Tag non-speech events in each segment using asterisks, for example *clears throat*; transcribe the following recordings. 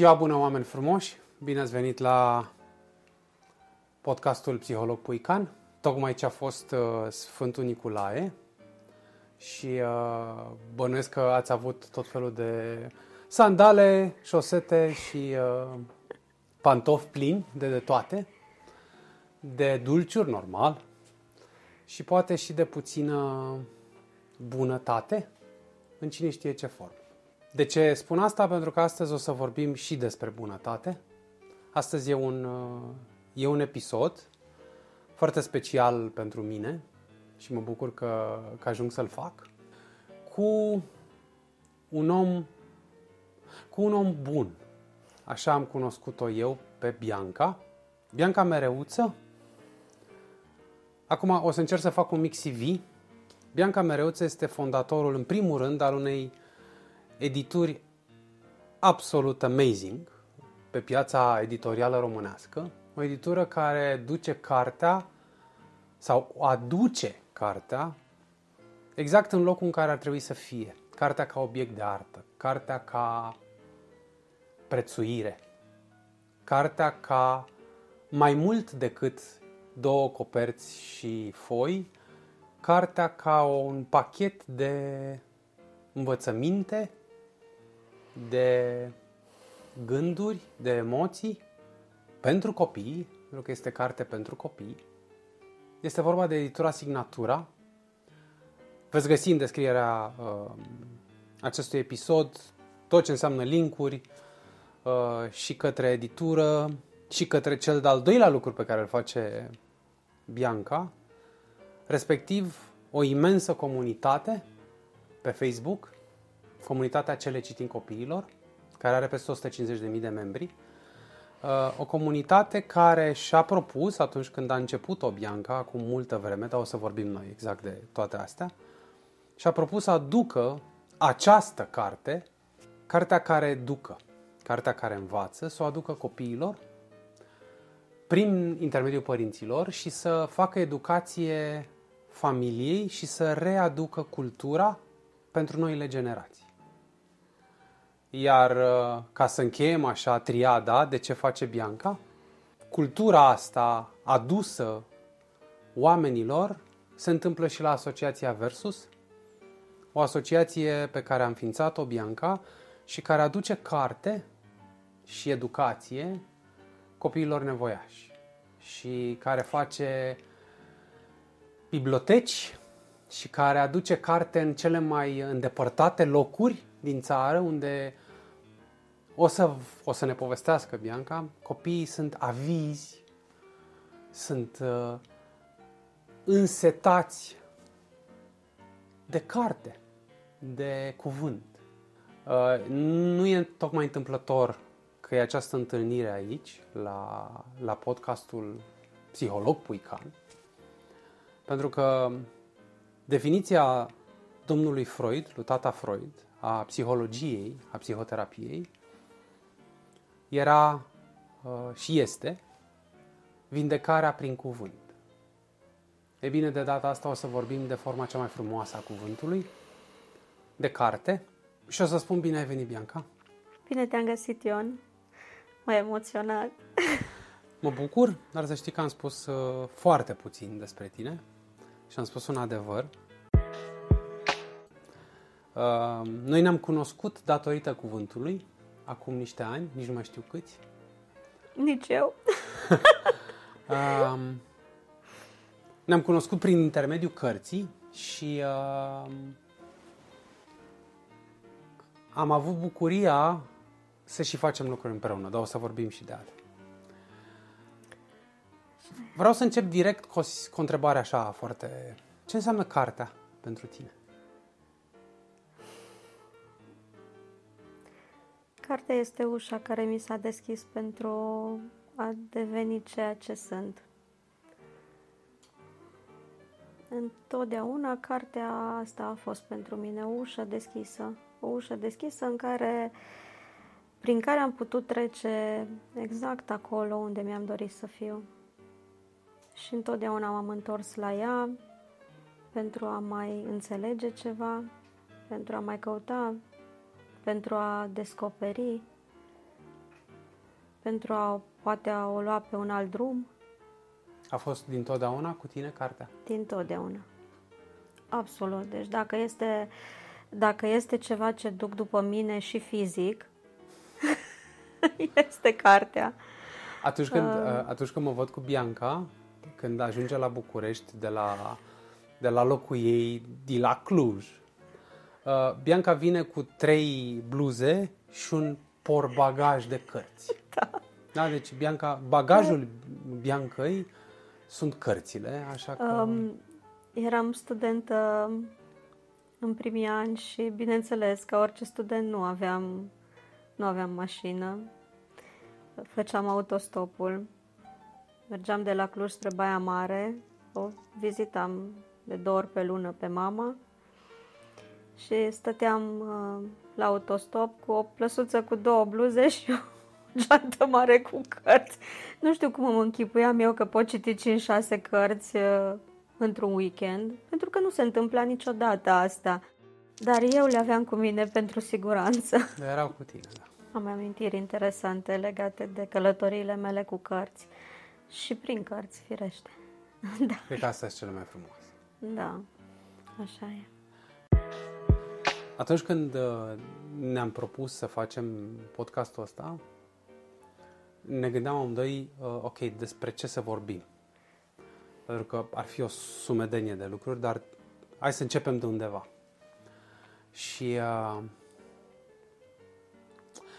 Ziua bună, oameni frumoși! Bine ați venit la podcastul Psiholog Puican. Tocmai ce a fost uh, Sfântul Nicolae și uh, bănuiesc că ați avut tot felul de sandale, șosete și uh, pantofi plini de, de toate, de dulciuri, normal, și poate și de puțină bunătate, în cine știe ce formă. De ce spun asta? Pentru că astăzi o să vorbim și despre bunătate. Astăzi e un, e un episod foarte special pentru mine și mă bucur că, că ajung să-l fac cu un om cu un om bun. Așa am cunoscut-o eu pe Bianca. Bianca Mereuță. Acum o să încerc să fac un mic CV. Bianca Mereuță este fondatorul, în primul rând, al unei edituri absolut amazing pe piața editorială românească. O editură care duce cartea sau aduce cartea exact în locul în care ar trebui să fie. Cartea ca obiect de artă, cartea ca prețuire, cartea ca mai mult decât două coperți și foi, cartea ca un pachet de învățăminte, de gânduri, de emoții pentru copii, pentru că este carte pentru copii. Este vorba de editura Signatura. Veți găsi în descrierea uh, acestui episod tot ce înseamnă linkuri uh, și către editură și către cel de-al doilea lucru pe care îl face Bianca, respectiv o imensă comunitate pe Facebook comunitatea Cele Citim Copiilor, care are peste 150.000 de membri. Uh, o comunitate care și-a propus, atunci când a început o Bianca, acum multă vreme, dar o să vorbim noi exact de toate astea, și-a propus să aducă această carte, cartea care educă, cartea care învață, să o aducă copiilor prin intermediul părinților și să facă educație familiei și să readucă cultura pentru noile generații. Iar uh, ca să încheiem așa triada de ce face Bianca, cultura asta adusă oamenilor se întâmplă și la Asociația Versus, o asociație pe care a înființat-o Bianca și care aduce carte și educație copiilor nevoiași și care face biblioteci și care aduce carte în cele mai îndepărtate locuri din țară unde o să, o să ne povestească Bianca, copiii sunt avizi, sunt uh, însetați de carte, de cuvânt. Uh, nu e tocmai întâmplător că e această întâlnire aici, la, la podcastul Psiholog Puican, pentru că definiția domnului Freud, lui tata Freud, a psihologiei, a psihoterapiei, era uh, și este vindecarea prin cuvânt. E bine, de data asta o să vorbim de forma cea mai frumoasă a cuvântului, de carte. Și o să spun bine ai venit, Bianca. Bine te-am găsit, Ion. Mă emoționat. Mă bucur, dar să știi că am spus uh, foarte puțin despre tine și am spus un adevăr. Uh, noi ne-am cunoscut datorită cuvântului, acum niște ani, nici nu mai știu câți. Nici eu. *laughs* um, ne-am cunoscut prin intermediul cărții și uh, am avut bucuria să și facem lucruri împreună, dar o să vorbim și de altele. Vreau să încep direct cu o, cu o întrebare așa foarte... Ce înseamnă cartea pentru tine? Cartea este ușa care mi s-a deschis pentru a deveni ceea ce sunt. Întotdeauna cartea asta a fost pentru mine o ușă deschisă. O ușă deschisă în care, prin care am putut trece exact acolo unde mi-am dorit să fiu. Și întotdeauna m-am întors la ea pentru a mai înțelege ceva, pentru a mai căuta pentru a descoperi pentru a poate a o lua pe un alt drum, A fost dintotdeauna cu tine cartea? din totdeauna. Absolut. Deci dacă este, dacă este ceva ce duc după mine și fizic, *laughs* este cartea. Atunci când, uh. atunci când mă văd cu Bianca, când ajunge la București de la, de la locul ei, de la Cluj, uh, Bianca vine cu trei bluze și un porbagaj de cărți. *laughs* Da. Da, deci Bianca, bagajul Biancăi sunt cărțile, așa că... Um, eram studentă în primii ani și, bineînțeles, ca orice student nu aveam, nu aveam mașină. Făceam autostopul. Mergeam de la Cluj spre Baia Mare. O vizitam de două ori pe lună pe mama. Și stăteam uh, la autostop cu o plăsuță cu două bluze și o *laughs* geantă mare cu cărți. Nu știu cum îmi închipuiam eu că pot citi 5-6 cărți uh, într-un weekend, pentru că nu se întâmpla niciodată asta. Dar eu le aveam cu mine pentru siguranță. *laughs* Erau cu tine, da. Am amintiri interesante legate de călătoriile mele cu cărți și prin cărți, firește. *laughs* Da, Cred că asta e cele mai frumoase. da, așa e. Atunci când uh, ne-am propus să facem podcastul ăsta, ne gândeam amândoi, uh, ok, despre ce să vorbim. Pentru că ar fi o sumedenie de lucruri, dar hai să începem de undeva. Și, uh,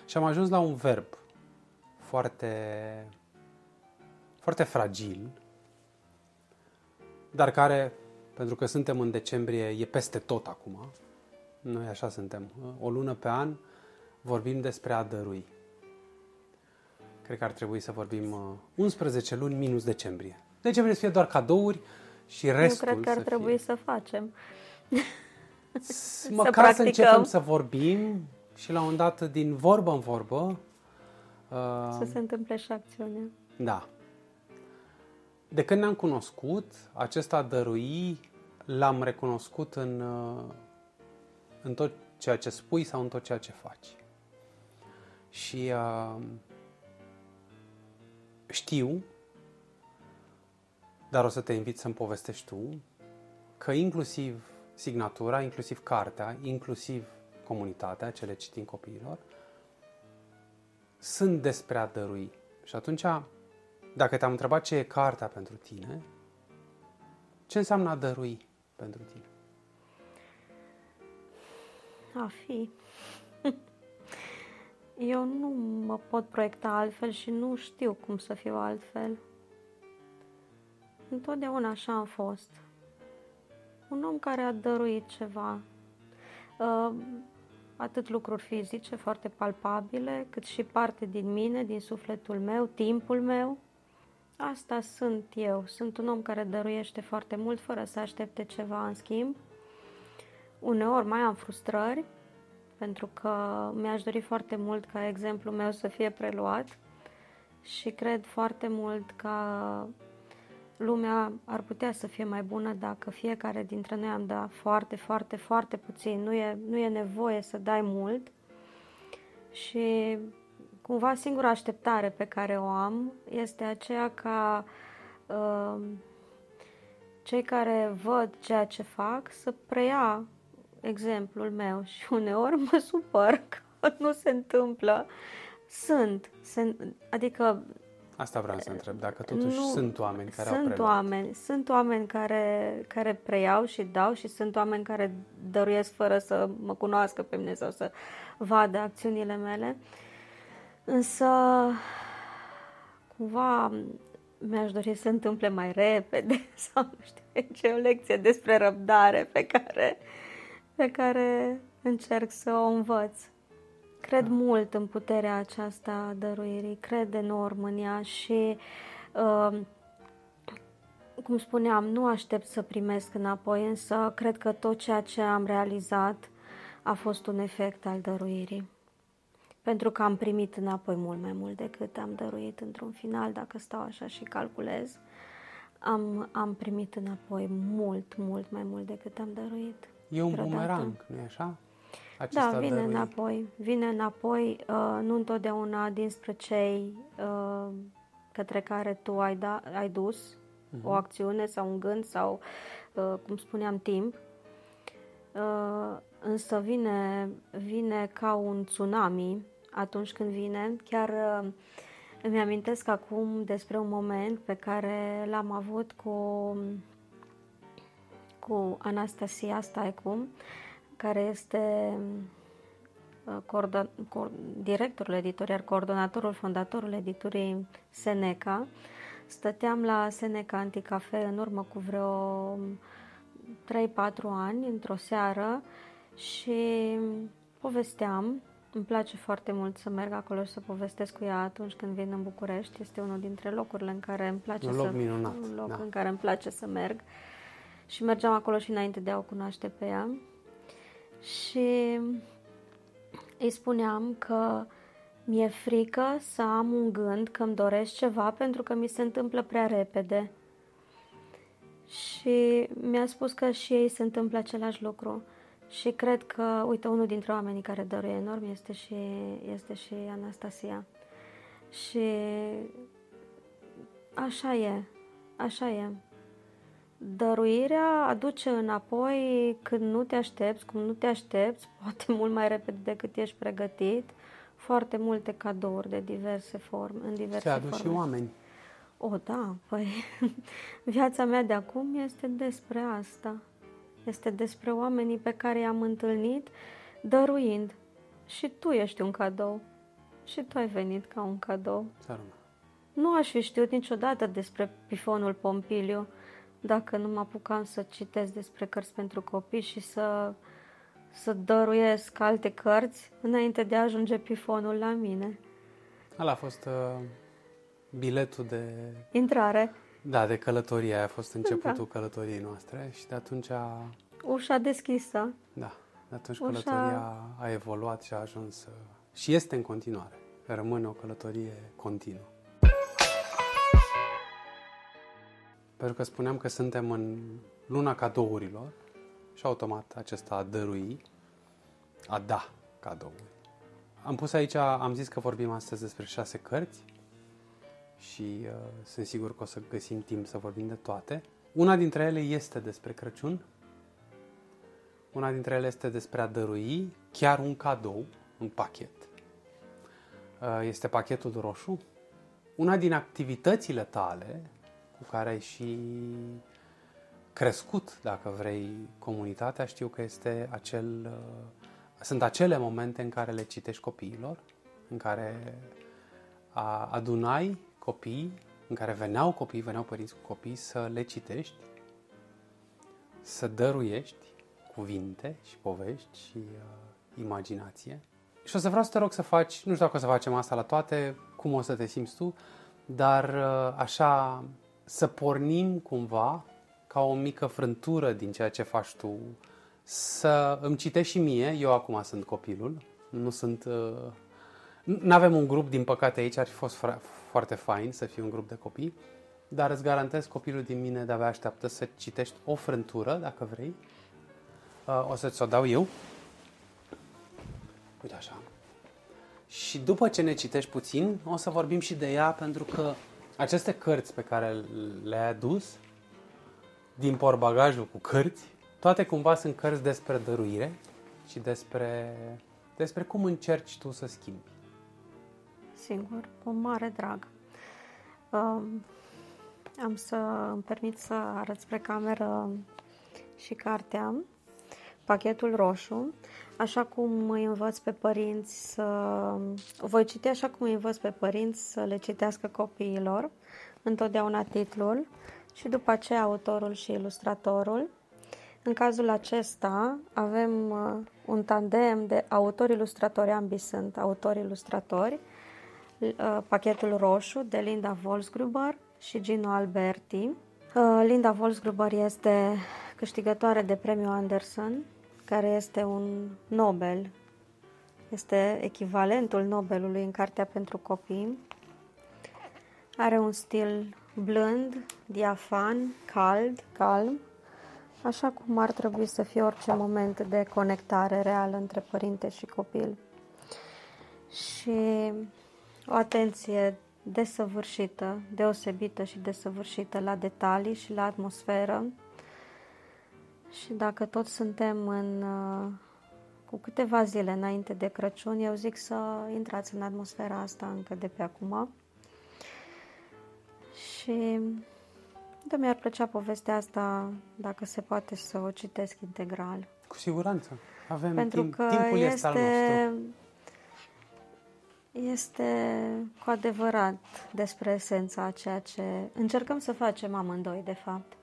și am ajuns la un verb foarte, foarte fragil, dar care, pentru că suntem în decembrie, e peste tot acum. Noi așa suntem. O lună pe an vorbim despre a dărui. Cred că ar trebui să vorbim uh, 11 luni minus decembrie. Decembrie să fie doar cadouri și restul Eu cred că ar să trebui fie... să facem. *laughs* Măcar să, practicăm. începem să vorbim și la un dat din vorbă în vorbă uh, Să se întâmple și acțiunea. Da. De când ne-am cunoscut, acesta a dărui l-am recunoscut în, uh, în tot ceea ce spui sau în tot ceea ce faci. Și uh, știu, dar o să te invit să-mi povestești tu, că inclusiv signatura, inclusiv cartea, inclusiv comunitatea, cele citim copiilor, sunt despre a dărui. Și atunci, dacă te-am întrebat ce e cartea pentru tine, ce înseamnă a dărui pentru tine? A fi. *laughs* Eu nu mă pot proiecta altfel și nu știu cum să fiu altfel. Întotdeauna așa am fost. Un om care a dăruit ceva. Uh, Atât lucruri fizice foarte palpabile, cât și parte din mine, din sufletul meu, timpul meu. Asta sunt eu. Sunt un om care dăruiește foarte mult fără să aștepte ceva în schimb. Uneori mai am frustrări, pentru că mi-aș dori foarte mult ca exemplul meu să fie preluat și cred foarte mult că lumea ar putea să fie mai bună dacă fiecare dintre noi am da foarte, foarte, foarte puțin. Nu e, nu e nevoie să dai mult și cumva singura așteptare pe care o am este aceea ca uh, cei care văd ceea ce fac să preia exemplul meu *laughs* și uneori mă supăr că nu se întâmplă. Sunt, se, adică Asta vreau să întreb, dacă totuși nu, sunt oameni care au sunt preluat. oameni, sunt oameni care, care preiau și dau și sunt oameni care dăruiesc fără să mă cunoască pe mine sau să vadă acțiunile mele. Însă, cumva, mi-aș dori să se întâmple mai repede *laughs* sau nu știu, ce o lecție despre răbdare pe care, pe care încerc să o învăț. Cred mult în puterea aceasta a dăruirii, cred enorm în ea și, uh, cum spuneam, nu aștept să primesc înapoi, însă cred că tot ceea ce am realizat a fost un efect al dăruirii. Pentru că am primit înapoi mult mai mult decât am dăruit într-un final, dacă stau așa și calculez. Am, am primit înapoi mult, mult mai mult decât am dăruit. E un vreodată. bumerang, nu e așa? acesta Da, vine dărui? înapoi. Vine înapoi, uh, nu întotdeauna dinspre cei uh, către care tu ai, da, ai dus Mhm. o acțiune sau un gând sau, uh, cum spuneam, timp. Uh, însă vine, vine ca un tsunami atunci când vine. Chiar uh, îmi amintesc acum despre un moment pe care l-am avut cu, cu Anastasia Staicum, care este uh, coordon, co- directorul editorial, coordonatorul, fondatorul editurii Seneca. Stăteam la Seneca Anticafe în urmă cu vreo 3-4 ani, într-o seară, și povesteam. Îmi place foarte mult să merg acolo și să povestesc cu ea atunci când vin în București. Este unul dintre locurile în care îmi place Un loc să... minunat, Un loc da. în care îmi place să merg. Și mergeam acolo și înainte de a o cunoaște pe ea. Și îi spuneam că mi-e frică să am un gând că îmi doresc ceva pentru că mi se întâmplă prea repede. Și mi-a spus că și ei se întâmplă același lucru. Și cred că, uite, unul dintre oamenii care dăruie enorm este și, este și Anastasia. Și așa e, așa e. Dăruirea aduce înapoi când nu te aștepți, cum nu te aștepți, *laughs* poate mult mai repede decât ești pregătit, foarte multe cadouri de diverse forme, în diverse Se adus și forme. oameni. O, da, păi *laughs* viața mea de acum este despre asta. Este despre oamenii pe care i-am întâlnit dăruind. Și tu ești un cadou. Și tu ai venit ca un cadou. Să rămână. Nu aș fi știut niciodată despre Pifonul Pompiliu dacă nu mă apucam să citesc despre cărți pentru copii și să, să dăruiesc alte cărți înainte de a ajunge Pifonul la mine. Ăla a fost uh, biletul de, Intrare, da, de călătorie, aia a fost începutul Da. călătoriei noastre și de atunci a, ușa deschisă. da, de atunci Ușa- călătoria a evoluat și a ajuns uh, și este în continuare. Rămâne o călătorie continuă. Pentru că spuneam că suntem în luna cadourilor și automat acesta a dărui, a da cadouri. Am pus aici, am zis că vorbim astăzi despre șase cărți și uh, sunt sigur că o să găsim timp să vorbim de toate. Una dintre ele este despre Crăciun, una dintre ele este despre a dărui chiar un cadou, un pachet. Uh, Este pachetul roșu. Una din activitățile tale cu care ai și crescut, dacă vrei, comunitatea, știu că este acel, uh, sunt acele momente în care le citești copiilor, în care a, adunai copii, în care veneau copii, veneau părinți cu copii să le citești, să dăruiești cuvinte și povești și uh, imaginație. Și o să vreau să te rog să faci, nu știu dacă o să facem asta la toate, cum o să te simți tu, dar uh, așa să pornim cumva ca o mică frântură din ceea ce faci tu, să îmi citești și mie, eu acum sunt copilul, nu sunt... Nu avem un grup, din păcate, aici, ar fi fost fra- foarte fain să fie un grup de copii, dar îți garantez copilul din mine de-abia așteaptă să citești o frântură, dacă vrei. Uh, O să-ți o dau eu. Uite așa. Și după ce ne citești puțin, o să vorbim și de ea, pentru că aceste cărți pe care le-ai adus din porbagajul cu cărți, toate cumva sunt cărți despre dăruire și despre, despre cum încerci tu să schimbi. Singur, cu mare drag. Um, am să îmi permit să arăt spre cameră și cartea, pachetul roșu, așa cum îi învăț pe părinți să... Voi citi așa cum îi învăț pe părinți să le citească copiilor, întotdeauna titlul și după aceea autorul și ilustratorul. În cazul acesta avem uh, un tandem de autori-ilustratori, ambii sunt autori-ilustratori, uh, pachetul roșu de Linda Volksgruber și Gino Alberti. Uh, Linda Volksgruber este câștigătoare de premiul Anderson, care este un Nobel, este echivalentul Nobelului în cartea pentru copii. Are un stil blând, diafan, cald, calm, așa cum ar trebui să fie orice moment de conectare reală între părinte și copil. Și o atenție desăvârșită, deosebită și desăvârșită la detalii și la atmosferă. Și dacă tot suntem în, uh, cu câteva zile înainte de Crăciun, eu zic să intrați în atmosfera asta încă de pe acum. Și da, mi-ar plăcea povestea asta, dacă se poate, să o citesc integral. Cu siguranță. Avem Pentru timp. că Timpul este, este, al nostru. Este cu adevărat despre esența a ceea ce încercăm să facem amândoi, de fapt.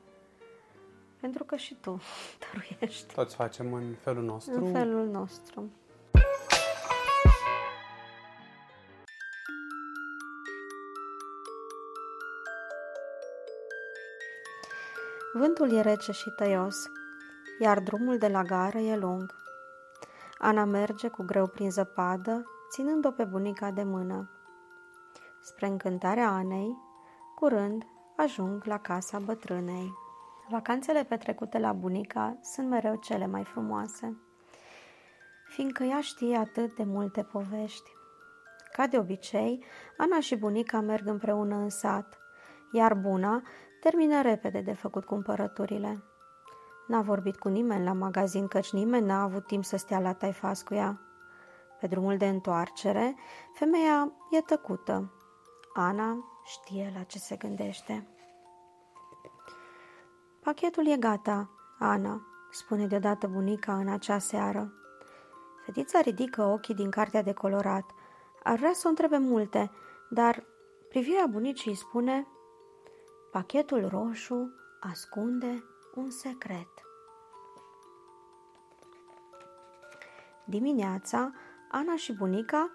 Pentru că și tu *laughs* dăruiești Toți facem în felul nostru. în felul nostru. Vântul e rece și tăios, iar drumul de la gară e lung. Ana merge cu greu prin zăpadă, ținând-o pe bunica de mână. Spre încântarea Anei, curând ajung la casa bătrânei. Vacanțele petrecute la bunica sunt mereu cele mai frumoase, fiindcă ea știe atât de multe povești. Ca de obicei, Ana și bunica merg împreună în sat, iar buna termină repede de făcut cumpărăturile. N-a vorbit cu nimeni la magazin, căci nimeni n-a avut timp să stea la taifas cu ea. Pe drumul de întoarcere, femeia e tăcută. Ana știe la ce se gândește. Pachetul e gata, Ana, spune deodată bunica în acea seară. Fetița ridică ochii din cartea de colorat. Ar vrea să o întrebe multe, dar privirea bunicii îi spune Pachetul roșu ascunde un secret. Dimineața, Ana și bunica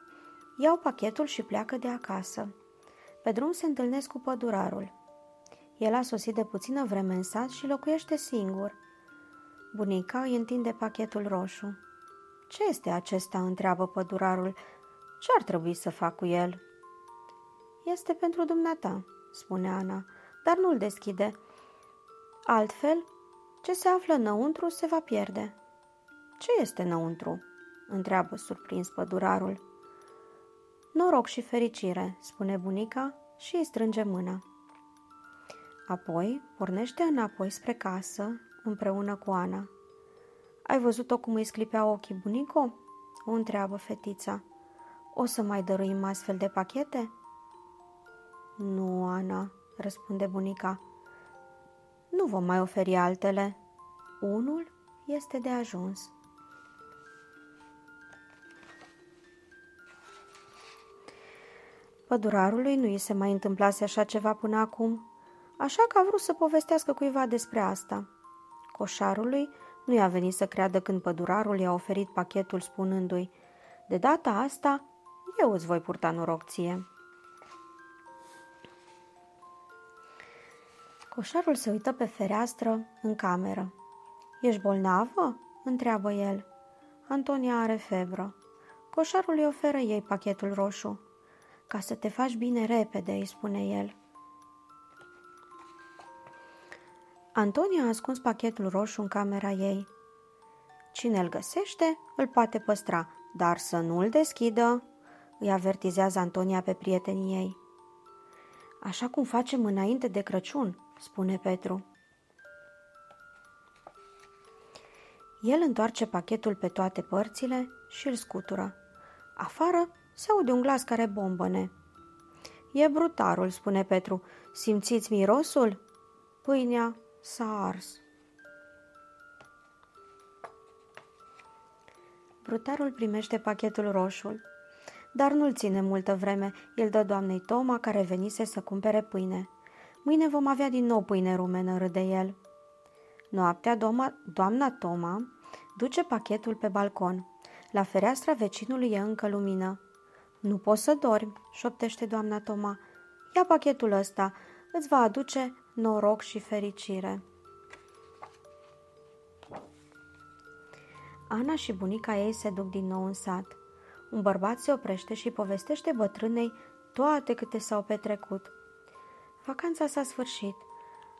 iau pachetul și pleacă de acasă. Pe drum se întâlnesc cu pădurarul. El a sosit de puțină vreme în sat și locuiește singur. Bunica îi întinde pachetul roșu. Ce este acesta?" întreabă pădurarul. Ce ar trebui să fac cu el?" Este pentru dumneata," spune Ana, dar nu-l deschide. Altfel, ce se află înăuntru se va pierde. Ce este înăuntru? Întreabă surprins pădurarul. Noroc și fericire, spune bunica și îi strânge mâna. Apoi pornește înapoi spre casă împreună cu Ana. Ai văzut-o cum îi sclipea ochii bunico? O întreabă fetița. O să mai dăruim astfel de pachete? Nu, Ana, răspunde bunica. Nu vom mai oferi altele. Unul este de ajuns. Pădurarului nu i se mai întâmplase așa ceva până acum, așa că a vrut să povestească cuiva despre asta. Coșarului nu i-a venit să creadă când pădurarul i-a oferit pachetul spunându-i De data asta, eu îți voi purta noroc ție. Coșarul se uită pe fereastră, în cameră. Ești bolnavă?" întreabă el. Antonia are febră. Coșarul îi oferă ei pachetul roșu. Ca să te faci bine repede, îi spune el. Antonia a ascuns pachetul roșu în camera ei. Cine îl găsește, îl poate păstra, dar să nu îl deschidă, îi avertizează Antonia pe prietenii ei. Așa cum facem înainte de Crăciun, spune Petru. El întoarce pachetul pe toate părțile și îl scutură. Afară se aude un glas care bombăne. E brutarul, spune Petru. Simțiți mirosul? Pâinea s-a ars. Brutarul primește pachetul roșu, dar nu-l ține multă vreme. El dă doamnei Toma, care venise să cumpere pâine. Mâine vom avea din nou pâine rumenă, râde el. Noaptea, doamna, doamna Toma duce pachetul pe balcon. La fereastra vecinului e încă lumină. Nu poți să dormi, șoptește doamna Toma. Ia pachetul ăsta, îți va aduce noroc și fericire. Ana și bunica ei se duc din nou în sat. Un bărbat se oprește și povestește bătrânei toate câte s-au petrecut. Vacanța s-a sfârșit.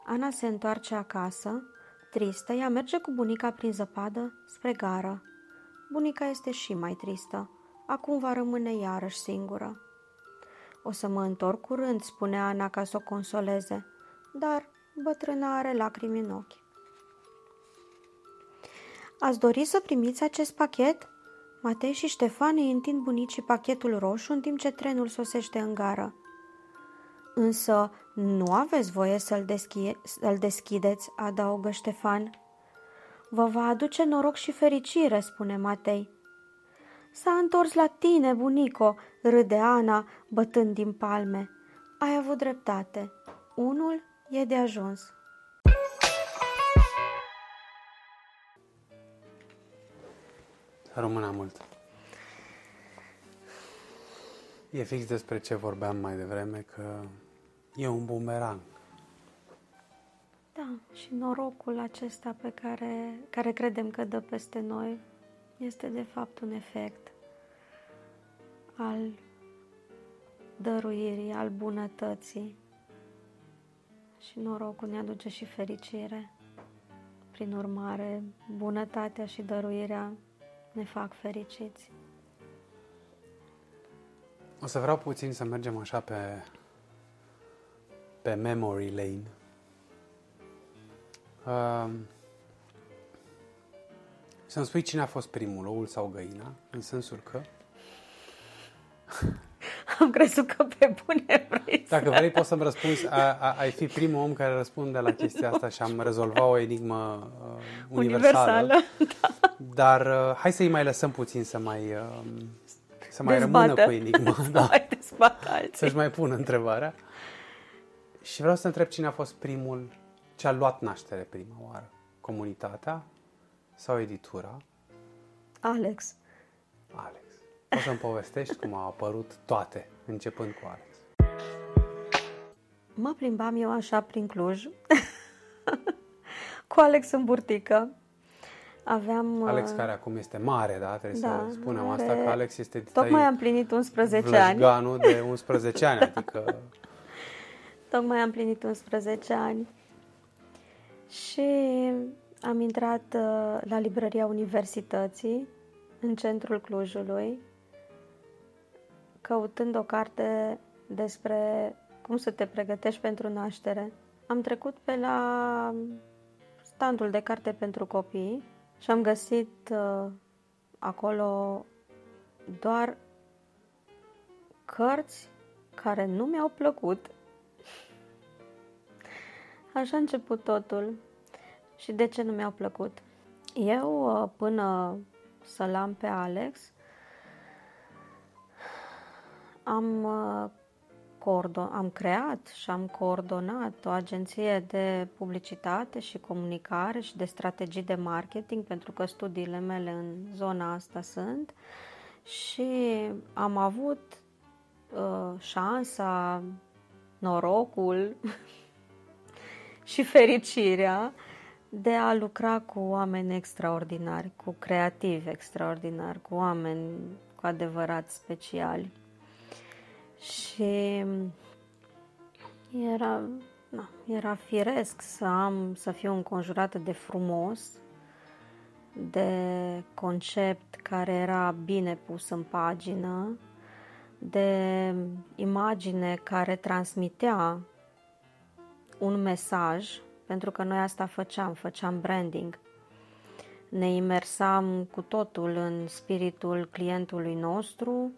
Ana se întoarce acasă, Tristă, ea merge cu bunica prin zăpadă spre gară. Bunica este și mai tristă. Acum va rămâne iarăși singură. O să mă întorc curând, spune Ana ca să o consoleze, dar bătrâna are lacrimi în ochi. Ați dori să primiți acest pachet? Matei și Ștefan îi întind bunicii pachetul roșu în timp ce trenul sosește în gară. Însă nu aveți voie să-l, deschi- să deschideți, adaugă Ștefan. Vă va aduce noroc și fericire, spune Matei. S-a întors la tine, bunico, râde Ana, bătând din palme. Ai avut dreptate. Unul e de ajuns. Rămâna mult. E fix despre ce vorbeam mai devreme, că e un bumerang. Da, și norocul acesta pe care, care credem că dă peste noi este de fapt un efect al dăruirii, al bunătății. Și norocul ne aduce și fericire. Prin urmare, bunătatea și dăruirea ne fac fericiți. O să vreau puțin să mergem așa pe, pe memory lane. Uh, să-mi spui cine a fost primul, oul sau găina, în sensul că... *laughs* Am crezut că pe bune vrei Dacă vrei poți să-mi răspunzi, a, a, ai fi primul om care răspunde la chestia asta și am rezolvat o enigmă uh, universală. universală *laughs* da. Dar uh, hai să-i mai lăsăm puțin să mai, uh, să mai Dezbată. rămână cu enigma. *laughs* da. mai dezbată alții. Să-și mai pună întrebarea. Și vreau să întreb cine a fost primul, ce a luat naștere prima oară. Comunitatea sau editura? Alex. Alex. Poți să-mi povestești cum au apărut toate, începând cu Alex. Mă plimbam eu așa prin Cluj, *laughs* cu Alex în burtică. Aveam... Alex uh, care acum este mare, da? Trebuie Da, să spunem are- asta, că Alex este *laughs* Tocmai am plinit 11 ani. vlășganul de 11 ani, adică Tocmai am plinit 11 ani. Și am intrat uh, la librăria universității, în centrul Clujului, căutând o carte despre cum să te pregătești pentru naștere. Am trecut pe la standul de carte pentru copii și am găsit uh, acolo doar cărți care nu mi-au plăcut. *laughs* Așa a început totul. Și de ce nu mi-au plăcut? Eu, uh, până să-l am pe Alex, am, uh, coordon- am creat și am coordonat o agenție de publicitate și comunicare și de strategii de marketing, pentru că studiile mele în zona asta sunt. Și am avut uh, șansa, norocul *laughs* și fericirea de a lucra cu oameni extraordinari, cu creativi extraordinari, cu oameni cu adevărat speciali. Și era, na, era firesc să am, să fiu înconjurată de frumos, de concept care era bine pus în pagină, de imagine care transmitea un mesaj, pentru că noi asta făceam, făceam branding. Ne imersam cu totul în spiritul clientului nostru,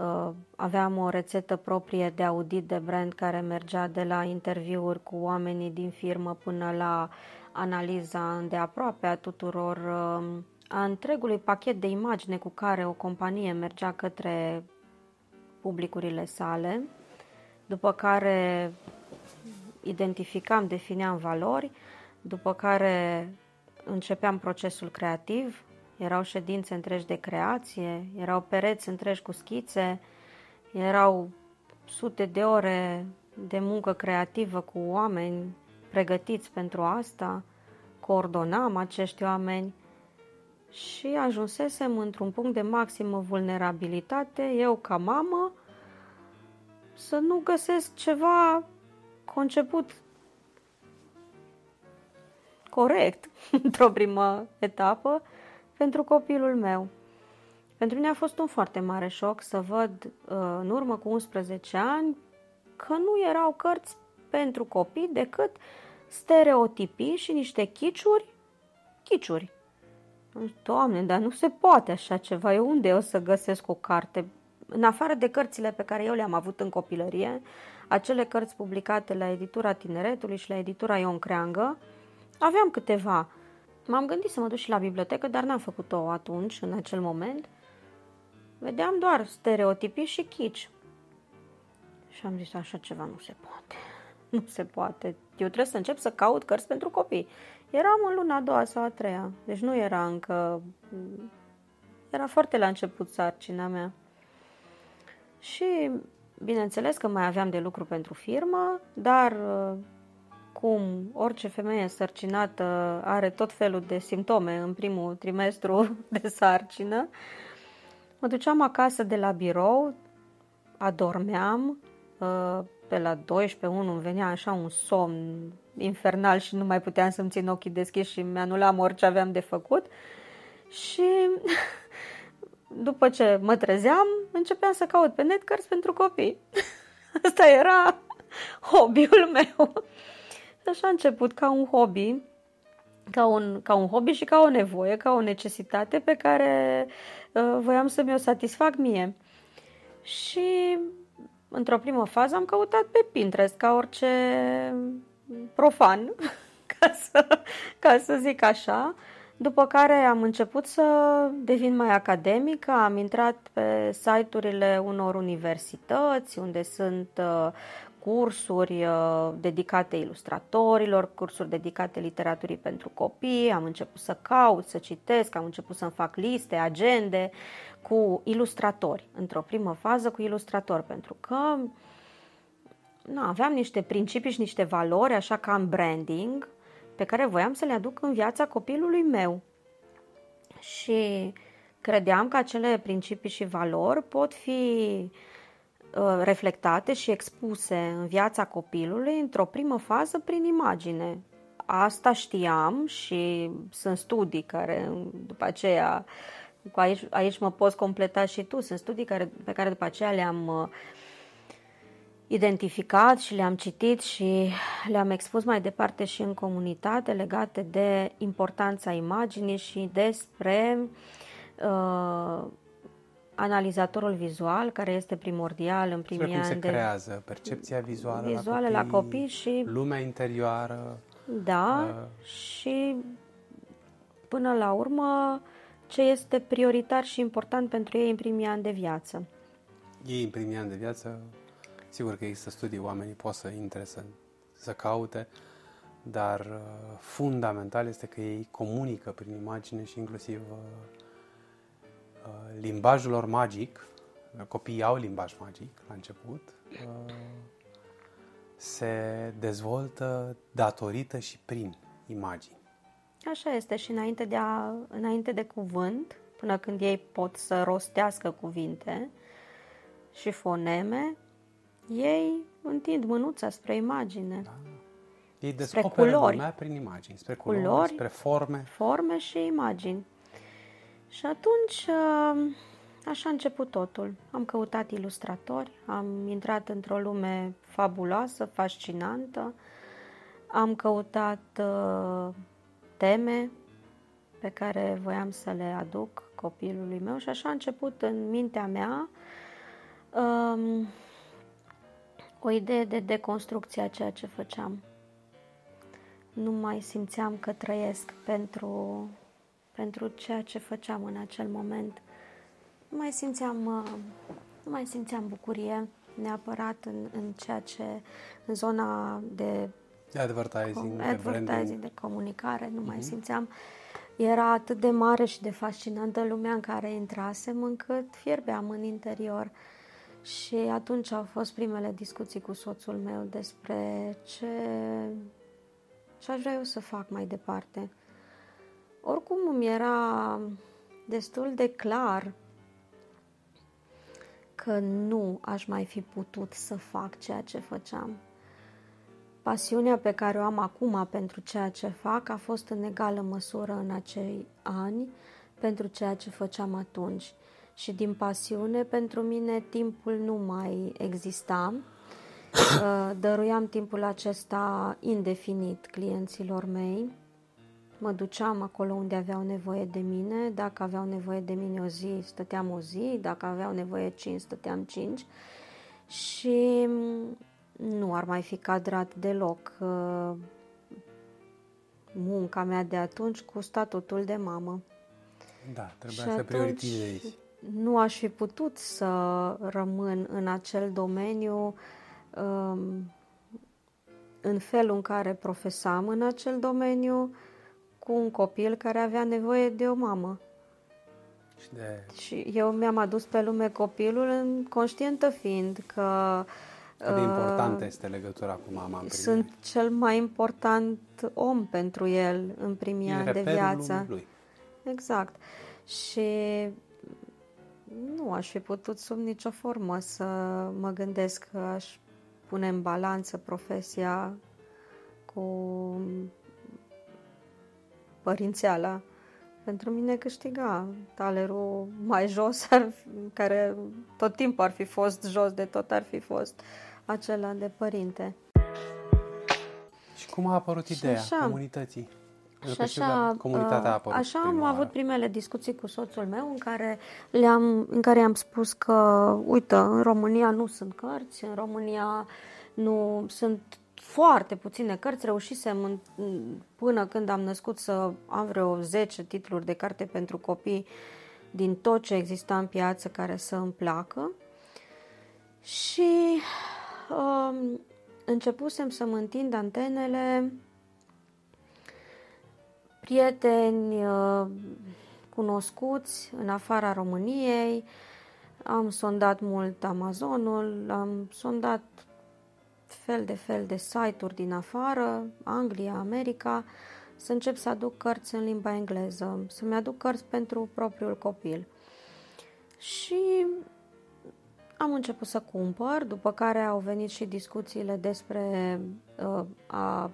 Uh, aveam o rețetă proprie de audit de brand care mergea de la interviuri cu oamenii din firmă până la analiza de aproape a tuturor, uh, a întregului pachet de imagine cu care o companie mergea către publicurile sale, după care identificam, defineam valori, după care începeam procesul creativ, erau ședințe întregi de creație, erau pereți întregi cu schițe, erau sute de ore de muncă creativă cu oameni pregătiți pentru asta, coordonam acești oameni și ajunsesem într-un punct de maximă vulnerabilitate, eu ca mamă, să nu găsesc ceva conceput corect *laughs* într-o primă etapă pentru copilul meu. Pentru mine a fost un foarte mare șoc să văd uh, în urmă cu 11 ani că nu erau cărți pentru copii decât stereotipii și niște chiciuri, chiciuri. Doamne, dar nu se poate așa ceva. Eu unde o să găsesc o carte? În afară de cărțile pe care eu le-am avut în copilărie, acele cărți publicate la editura Tineretului și la editura Ion Creangă, aveam câteva. M-am gândit să mă duc și la bibliotecă, dar n-am făcut-o atunci, în acel moment. Vedeam doar stereotipii și chici. Și am zis, așa ceva nu se poate. *laughs* Nu se poate. Eu trebuie să încep să caut cărți pentru copii. Eram în luna a doua sau a treia, deci nu era încă... Era foarte la început sarcina mea. Și bineînțeles că mai aveam de lucru pentru firmă, dar cum orice femeie sărcinată are tot felul de simptome în primul trimestru *laughs* de sarcină, mă duceam acasă de la birou, adormeam, ă, pe la 12 1 îmi venea așa un somn infernal și nu mai puteam să-mi țin ochii deschiși și mi-anulam orice aveam de făcut. Și *laughs* după ce mă trezeam, începeam să caut pe net cărți pentru copii. *laughs* Asta era hobby-ul meu. Așa a început ca un hobby, ca un, ca un hobby și ca o nevoie, ca o necesitate pe care uh, voiam să mi-o satisfac mie. Și într-o primă fază am căutat pe Pinterest ca orice profan, *laughs* ca să, ca să zic așa. După care am început să devin mai academică, am intrat pe site-urile unor universități unde sunt uh, cursuri uh, dedicate ilustratorilor, cursuri dedicate literaturii pentru copii, am început să caut, să citesc, am început să-mi fac liste, agende cu ilustratori, într-o primă fază cu ilustratori, pentru că na, aveam niște principii și niște valori, așa ca în branding, pe care voiam să le aduc în viața copilului meu. Și credeam că acele principii și valori pot fi uh, reflectate și expuse în viața copilului într-o primă fază prin imagine. Asta știam și sunt studii care după aceea, aici, aici mă poți completa și tu, sunt studii care, pe care după aceea le-am uh, identificat și le-am citit și le-am expus mai departe și în comunitate legate de importanța imaginii și despre uh, analizatorul vizual, care este primordial în primii ani. cum se de creează percepția vizuală, vizuală la, copii, la copii și lumea interioară. Da, uh, și până la urmă ce este prioritar și important pentru ei în primii ani de viață. Ei în primii ani de viață Sigur că există studii, oamenii pot să intre, să, să caute, dar uh, fundamental este că ei comunică prin imagine și inclusiv uh, uh, limbajul lor magic, copiii au limbaj magic la început, se dezvoltă datorită și prin imagini. Așa este și înainte de, a, înainte de cuvânt, până când ei pot să rostească cuvinte și foneme, ei întind mânuța spre imagine. Da. Ei descoperă culori. lumea prin imagini, spre culori, culori, spre forme. Forme și imagini. Și atunci uh, așa a început totul. Am căutat ilustratori, am intrat într-o lume fabuloasă, fascinantă, am căutat uh, teme pe care voiam să le aduc copilului meu și așa a început în mintea mea um, o idee de deconstrucție a ceea ce făceam. Nu mai simțeam că trăiesc pentru, pentru ceea ce făceam în acel moment. Nu mai simțeam, uh, nu mai simțeam bucurie neapărat în, în ceea ce, în zona de de advertising, de, advertising, de comunicare, nu uh-huh. mai mhm. simțeam. Era atât de mare și de fascinantă lumea în care intrasem încât fierbeam în interior. Uh, și atunci au fost primele discuții cu soțul meu despre ce, ce aș vrea eu să fac mai departe. Oricum îmi era destul de clar că nu aș mai fi putut să fac ceea ce făceam. pasiunea pe care o am acum pentru ceea ce fac a fost în egală măsură în acei ani pentru ceea ce făceam atunci. Și din pasiune, pentru mine, timpul nu mai exista. *clears throat* Uh, dăruiam timpul acesta indefinit clienților mei. Mă duceam acolo unde aveau nevoie de mine. Dacă aveau nevoie de mine o zi, stăteam o zi. Dacă aveau nevoie cinci, stăteam cinci. Și nu ar mai fi cadrat deloc uh, munca mea de atunci cu statutul de mamă. Da, trebuia și să prioritizezi. Nu aș fi putut să rămân în acel domeniu um, în felul în care profesam în acel domeniu cu un copil care avea nevoie de o mamă. Și, de... și eu mi-am adus pe lume copilul în conștientă fiind că cât de importantă uh, este legătura cu mama în Sunt cel mai important om pentru el în primii ani de viață. Lui. Exact. Și nu aș fi putut sub nicio formă să mă gândesc că aș pune în balanță profesia cu părințeala. Pentru mine câștiga talerul mai jos, ar fi, care tot timpul ar fi fost jos de tot, ar fi fost acela de părinte. Și cum a apărut ideea așa, comunității? Și așa, comunitatea a apărut așa am oară. avut primele discuții cu soțul meu în care, le-am, în care am spus că, uite, în România nu sunt cărți, în România nu sunt foarte puține cărți, reușisem în, până când am născut să am vreo 10 titluri de carte pentru copii din tot ce exista în piață care să îmi placă. Și uh, începusem să mă întind antenele, prieteni uh, cunoscuți în afara României, am sondat mult Amazonul, am sondat fel de fel de site-uri din afară, Anglia, America, să încep să aduc cărți în limba engleză, să-mi aduc cărți pentru propriul copil. Și am început să cumpăr, după care au venit și discuțiile despre uh, a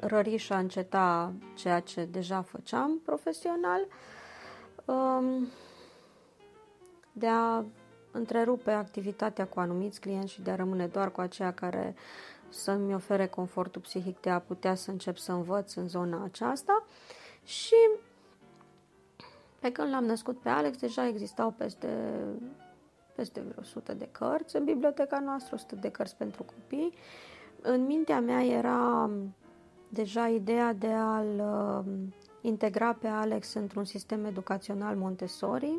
rări și a înceta ceea ce deja făceam profesional, uh, de a întrerupe activitatea cu anumiți clienți și de a rămâne doar cu aceia care să-mi ofere confortul psihic de a putea să încep să învăț în zona aceasta și pe când l-am născut pe Alex, deja existau peste peste vreo 100 de cărți în biblioteca noastră, 100 de cărți pentru copii. În mintea mea era deja ideea de a-l uh, integra pe Alex într-un sistem educațional Montessori,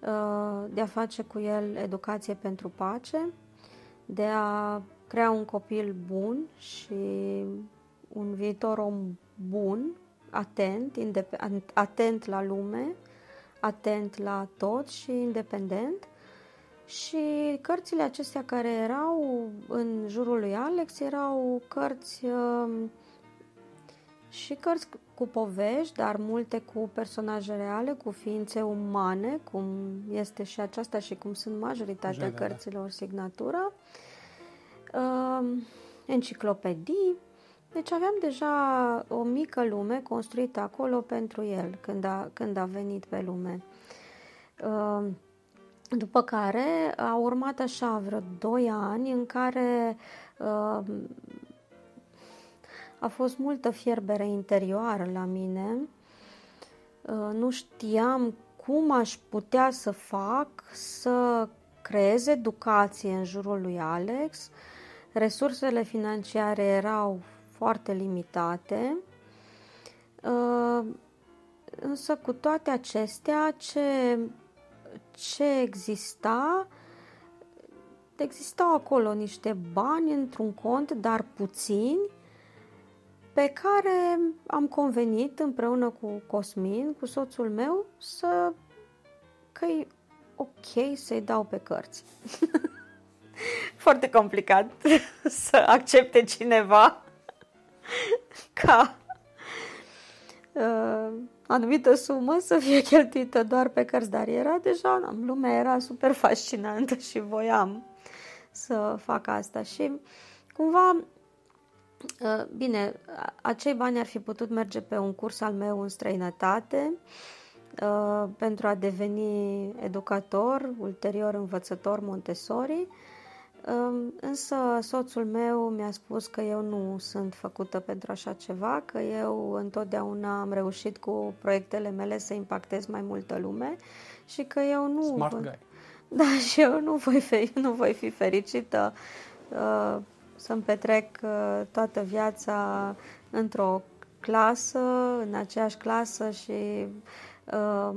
uh, de a face cu el educație pentru pace, de a crea un copil bun și un viitor om bun, atent, atent la lume, atent la tot și independent. Și cărțile acestea care erau în jurul lui Alex erau cărți uh, și cărți cu povești, dar multe cu personaje reale, cu ființe umane, cum este și aceasta și cum sunt majoritatea Jai, cărților da. signatură, uh, enciclopedii. Deci aveam deja o mică lume construită acolo pentru el când a, când a venit pe lume. Uh, după care a urmat așa vreo 2 ani în care uh, a fost multă fierbere interioară la mine. Uh, nu știam cum aș putea să fac să creez educație în jurul lui Alex. Resursele financiare erau foarte limitate. Uh, însă cu toate acestea, ce ce exista, existau acolo niște bani într-un cont, dar puțini, pe care am convenit împreună cu Cosmin, cu soțul meu, să că e ok să-i dau pe cărți. *laughs* Foarte complicat *laughs* să accepte cineva *laughs* ca uh, anumită sumă să fie cheltuită doar pe cărți, dar era deja, lumea era super fascinantă și voiam să fac asta și cumva Uh, bine, acei bani ar fi putut merge pe un curs al meu în străinătate uh, pentru a deveni educator, ulterior învățător Montessori, um, însă soțul meu mi-a spus că eu nu sunt făcută pentru așa ceva, că eu întotdeauna am reușit cu proiectele mele să impactez mai multă lume și că eu nu... Smart guy. *laughs* Da, și eu nu voi fi, nu voi fi fericită uh, să-mi petrec uh, toată viața într-o clasă, în aceeași clasă și uh,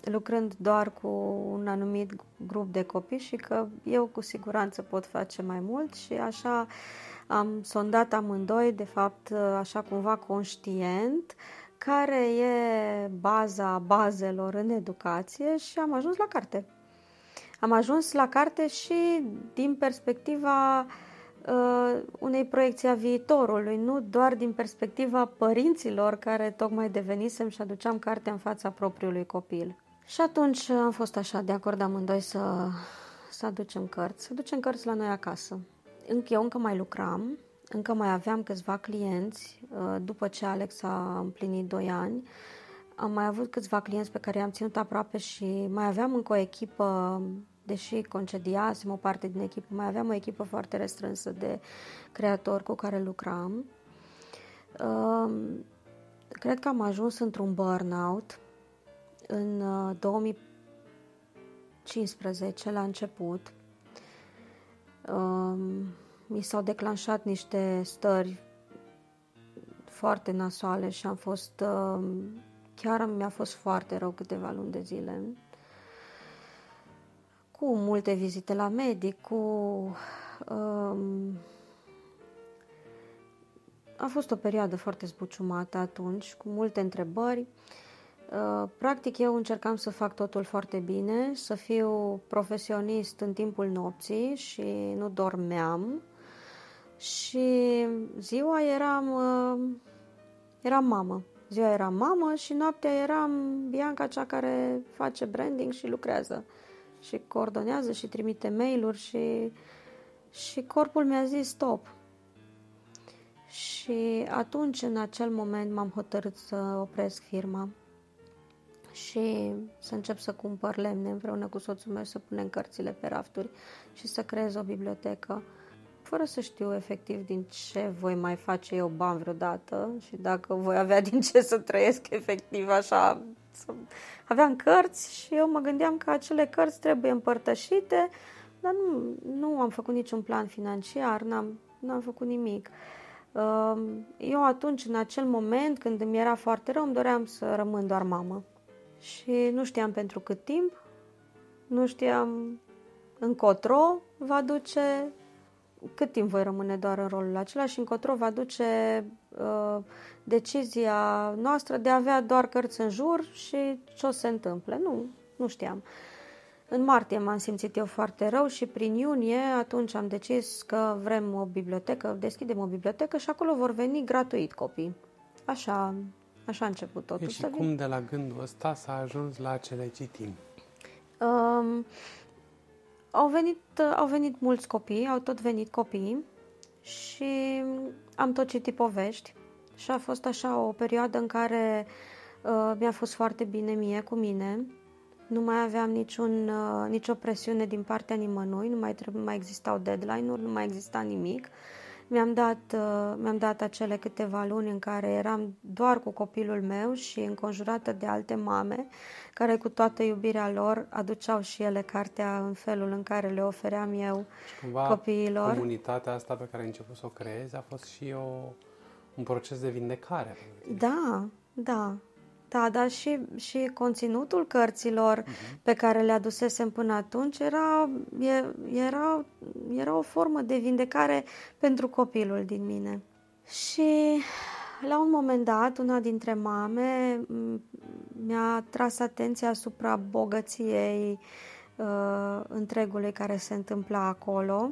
lucrând doar cu un anumit grup de copii și că eu cu siguranță pot face mai mult și așa am sondat amândoi, de fapt, uh, așa cumva conștient, care e baza bazelor în educație și am ajuns la carte. Am ajuns la carte și din perspectiva uh, uh, unei proiecții a viitorului, nu doar din perspectiva părinților care tocmai devenisem și aduceam cartea în fața propriului copil. Și atunci am fost așa de acord amândoi să, să aducem cărți, să aducem cărți la noi acasă. Încă eu încă mai lucram, încă mai aveam câțiva clienți, uh, după ce Alex a împlinit 2 ani, am mai avut câțiva clienți pe care i-am ținut aproape și mai aveam încă o echipă deși concediasem o parte din echipă, mai aveam o echipă foarte restrânsă de creatori cu care lucram. Cred că am ajuns într-un burnout în 2015, uh, la început. Mi s-au declanșat niște stări foarte nasoale și am fost chiar mi-a fost foarte rău câteva luni de zile cu multe vizite la medic, cu... Um, a fost o perioadă foarte zbuciumată atunci, cu multe întrebări. Uh, practic, eu încercam să fac totul foarte bine, să fiu profesionist în timpul nopții și nu dormeam. Și ziua eram, uh, eram mamă. Ziua eram mamă și noaptea eram Bianca, cea care face branding și lucrează și coordonează și trimite mail-uri și, și corpul mi-a zis stop. Și atunci, în acel moment, m-am hotărât să opresc firma și să încep să cumpăr lemne împreună cu soțul meu, să punem cărțile pe rafturi și să creez o bibliotecă, fără să știu efectiv din ce voi mai face eu bani vreodată și dacă voi avea din ce să trăiesc efectiv așa aveam cărți și eu mă gândeam că acele cărți trebuie împărtășite, dar nu, nu am făcut niciun plan financiar, n-am, n-am făcut nimic. Um, eu atunci, în acel moment, când îmi era foarte rău, îmi doream să rămân doar mamă. Și nu știam pentru cât timp, nu știam încotro va duce, cât timp voi rămâne doar în rolul acela și încotro va duce uh, decizia noastră de a avea doar cărți în jur și ce o se întâmple. Nu, nu știam. În martie m-am simțit eu foarte rău și prin iunie atunci am decis că vrem o bibliotecă, deschidem o bibliotecă și acolo vor veni gratuit copii. Așa, așa a început totul. Și cum vin. de la gândul ăsta s-a ajuns la acele citim? Um, au venit, au venit mulți copii, au tot venit copii și am tot citit povești și a fost așa o perioadă în care uh, mi-a fost foarte bine mie cu mine. Nu mai aveam niciun, uh, nicio presiune din partea nimănui, nu mai, trebuie, mai existau deadline-uri, nu mai exista nimic. Mi-am dat, uh, mi-am dat acele câteva luni în care eram doar cu copilul meu și înconjurată de alte mame care cu toată iubirea lor aduceau și ele cartea în felul în care le ofeream eu și cumva copiilor. comunitatea asta pe care ai început să o creezi a fost și o un proces de vindecare. Da, da. Da, dar și, și conținutul cărților uh-huh. pe care le adusesem până atunci era, era, era o formă de vindecare pentru copilul din mine. Și la un moment dat, una dintre mame mi-a tras atenția asupra bogăției uh, întregului care se întâmpla acolo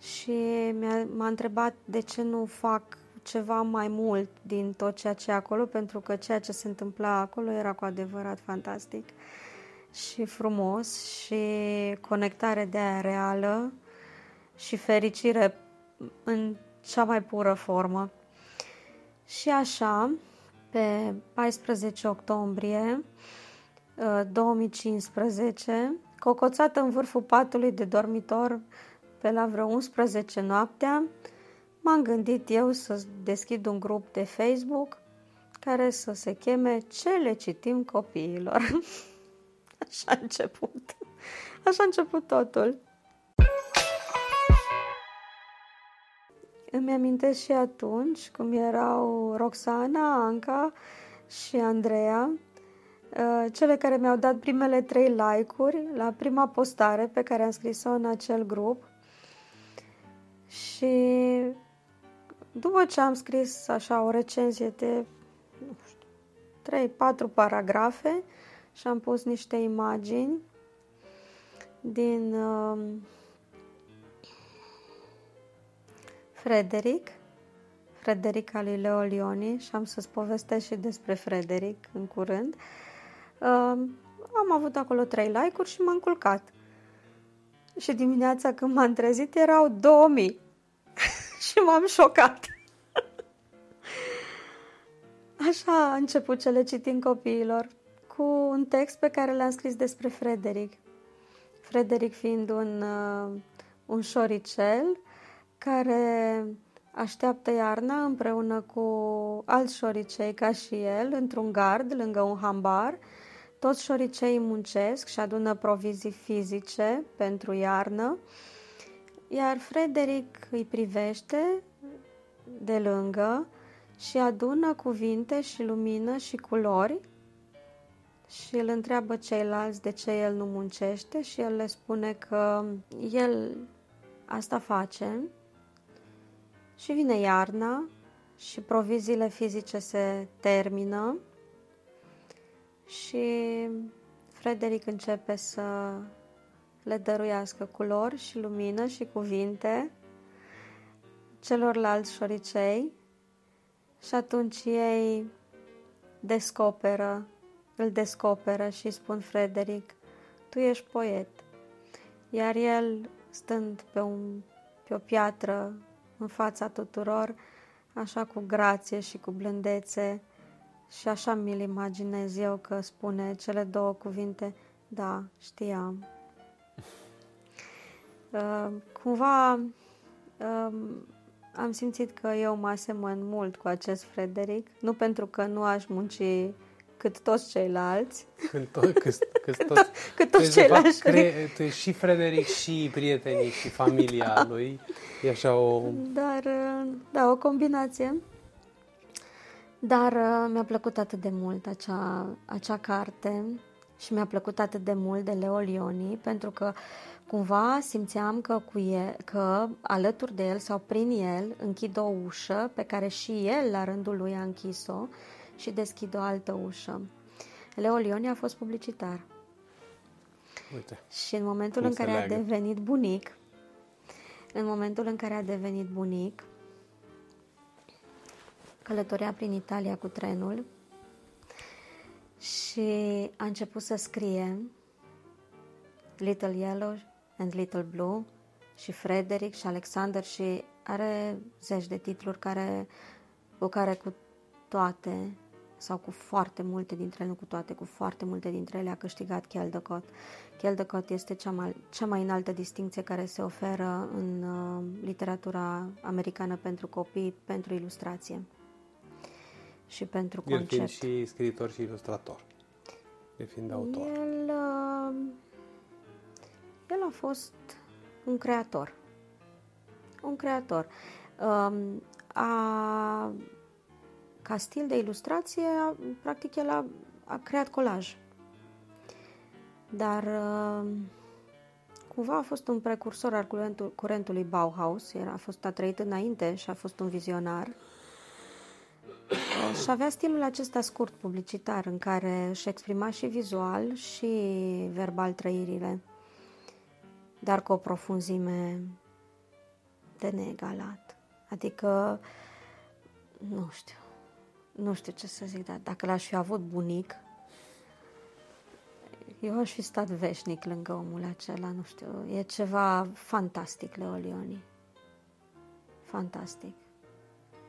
și mi-a, m-a întrebat de ce nu fac ceva mai mult din tot ceea ce e acolo, pentru că ceea ce se întâmpla acolo era cu adevărat fantastic și frumos și conectare de aia reală și fericire în cea mai pură formă. Și așa, pe 14 octombrie 2015, cocoțată în vârful patului de dormitor pe la vreo 11 noaptea, m-am gândit eu să deschid un grup de Facebook care să se cheme Ce le citim copiilor. *laughs* Așa a început. Așa a început totul. Îmi amintesc și atunci cum erau Roxana, Anca și Andreea, uh, cele care mi-au dat primele trei like-uri la prima postare pe care am scris-o în acel grup. Și după ce am scris așa o recenzie de nu știu, 3-4 paragrafe și am pus niște imagini din uh, Frederic, Frederic al lui Leo Lioni și am să-ți povestesc și despre Frederic în curând. Uh, am avut acolo trei like-uri și m-am culcat. Și dimineața când m-am trezit erau 2000 și m-am șocat. Așa a început cele citim copiilor, cu un text pe care l-am scris despre Frederic. Frederic fiind un, uh, un șoricel care așteaptă iarna împreună cu alți șoricei ca și el, într-un gard, lângă un hambar. Toți șoriceii muncesc și adună provizii fizice pentru iarnă, iar Frederic îi privește de lângă și adună cuvinte și lumină și culori și îl întreabă ceilalți de ce el nu muncește și el le spune că el asta face și vine iarna și proviziile fizice se termină și Frederic începe să le dăruiască culori și lumină și cuvinte celorlalți șoricei și atunci ei descoperă, îl descoperă și spun Frederic, tu ești poet. Iar el, stând pe, un, pe o piatră în fața tuturor, așa cu grație și cu blândețe, și așa mi-l imaginez eu că spune cele două cuvinte, da, știam. Uh, cumva uh, am simțit că eu mă asemăn mult cu acest Frederic, nu pentru că nu aș munci cât toți ceilalți. Când to- cât, *laughs* cât, cât, toți, to- cât toți ceilalți. Fapt, cre- tu ești și Frederic și prietenii și familia da. lui. E așa o... Dar, da, o combinație. Dar mi-a plăcut atât de mult acea, acea carte și mi-a plăcut atât de mult de Leo Lioni pentru că Cumva simțeam că, cu el, că alături de el sau prin el închid o ușă pe care și el la rândul lui a închis-o și deschid o altă ușă. Leo Lioni a fost publicitar. Uite. Și în momentul în care a devenit bunic, în momentul în care a devenit bunic, călătorea prin Italia cu trenul și a început să scrie Little Yellow and Little Blue și Frederick și Alexander și are zeci de titluri care, cu care cu toate sau cu foarte multe dintre ele, nu cu toate, cu foarte multe dintre ele a câștigat Caldecott. Caldecott este cea mai, cea mai înaltă distinție care se oferă în uh, literatura americană pentru copii, pentru ilustrație și pentru concept. El fiind și scriitor și ilustrator, el fiind autor. El... Uh, el a fost un creator. Un creator. Um, a, ca stil de ilustrație, practic el a, a creat colaj. Dar uh, cumva a fost un precursor al curentul, curentului Bauhaus, era, a fost a trăit înainte și a fost un vizionar. Uh, și avea stilul acesta scurt, publicitar, în care își exprima și vizual și verbal trăirile dar cu o profunzime de neegalat. Adică, nu știu, nu știu ce să zic, dar dacă l-aș fi avut bunic, eu aș fi stat veșnic lângă omul acela, nu știu, e ceva fantastic, Leolioni. fantastic.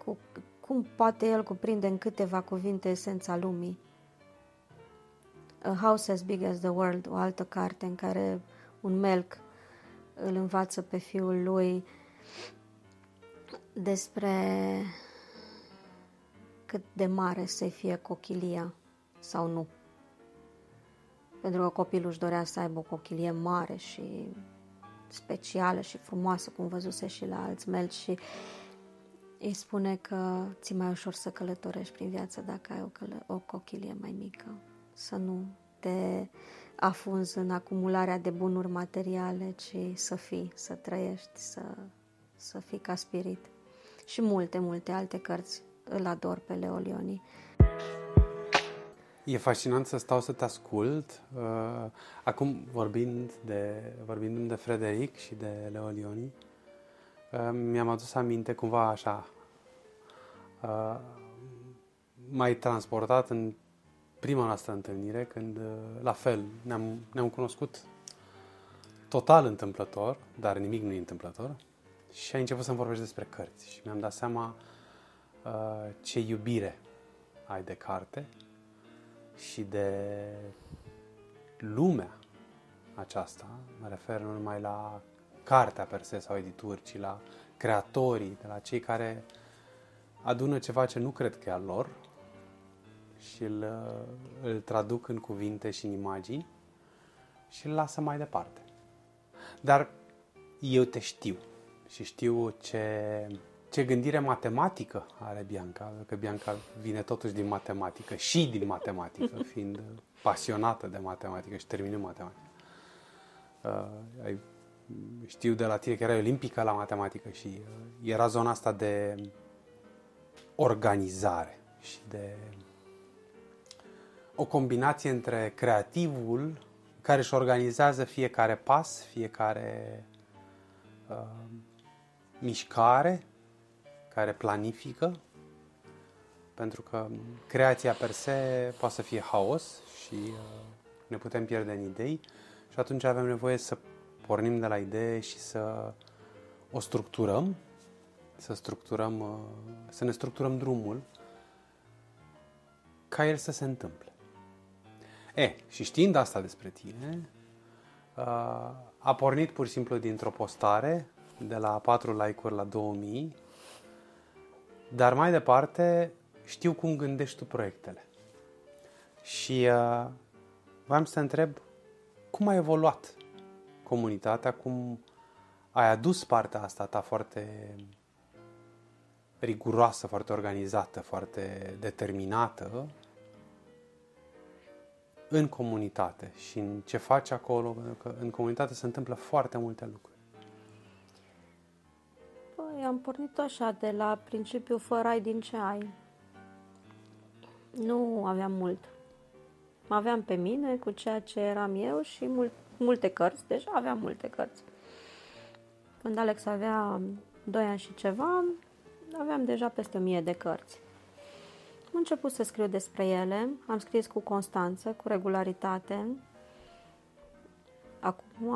Cu, cum poate el cuprinde în câteva cuvinte esența lumii? A House as Big as the World, o altă carte în care un melc îl învață pe fiul lui despre cât de mare să fie cochilia sau nu. Pentru că copilul își dorea să aibă o cochilie mare și specială și frumoasă, cum văzuse și la alți melci și îi spune că ți mai ușor să călătorești prin viață dacă ai o, călă- o cochilie mai mică, să nu te afunzi în acumularea de bunuri materiale, ci să fii, să trăiești, să, să fii ca spirit. Și multe, multe alte cărți îl ador pe Leo Lioni. E fascinant să stau să te ascult. Uh, acum, vorbind de, vorbindu de Frederic și de Leo Lioni, uh, mi-am adus aminte cumva așa, uh, mai transportat în prima noastră întâlnire, când, la fel, ne-am, ne-am cunoscut total întâmplător, dar nimic nu e întâmplător, și ai început să-mi vorbești despre cărți și mi-am dat seama uh, ce iubire ai de carte și de lumea aceasta, mă refer nu numai la cartea per se sau edituri, ci la creatorii, de la cei care adună ceva ce nu cred că e al lor și îl, îl traduc în cuvinte și în imagini și îl lasă mai departe. Dar eu te știu și știu ce ce gândire matematică are Bianca, că Bianca vine totuși din matematică și din matematică, *laughs* fiind pasionată de matematică și terminând matematică. Uh, știu de la tine că erai olimpică la matematică și uh, era zona asta de organizare și de o combinație între creativul care își organizează fiecare pas, fiecare uh, mișcare care planifică, pentru că creația per se poate să fie haos și uh, ne putem pierde în idei și atunci avem nevoie să pornim de la idee și să o structurăm, să structurăm, uh, să ne structurăm drumul ca el să se întâmple. E, și știind asta despre tine, uh, a pornit pur și simplu dintr-o postare de la 4 like-uri la 2000 dar mai departe, știu cum gândești tu proiectele. Și uh, vreau să te întreb cum a evoluat comunitatea, cum ai adus partea asta ta foarte riguroasă, foarte organizată, foarte determinată în comunitate și în ce faci acolo, pentru că în comunitate se întâmplă foarte multe lucruri. Păi, am pornit așa, de la principiu fără ai din ce ai. Nu aveam mult. Aveam pe mine cu ceea ce eram eu și mult, multe cărți, deja aveam multe cărți. Când Alex avea 2 ani și ceva, aveam deja peste 1000 de cărți. Am început să scriu despre ele, am scris cu constanță, cu regularitate. Acum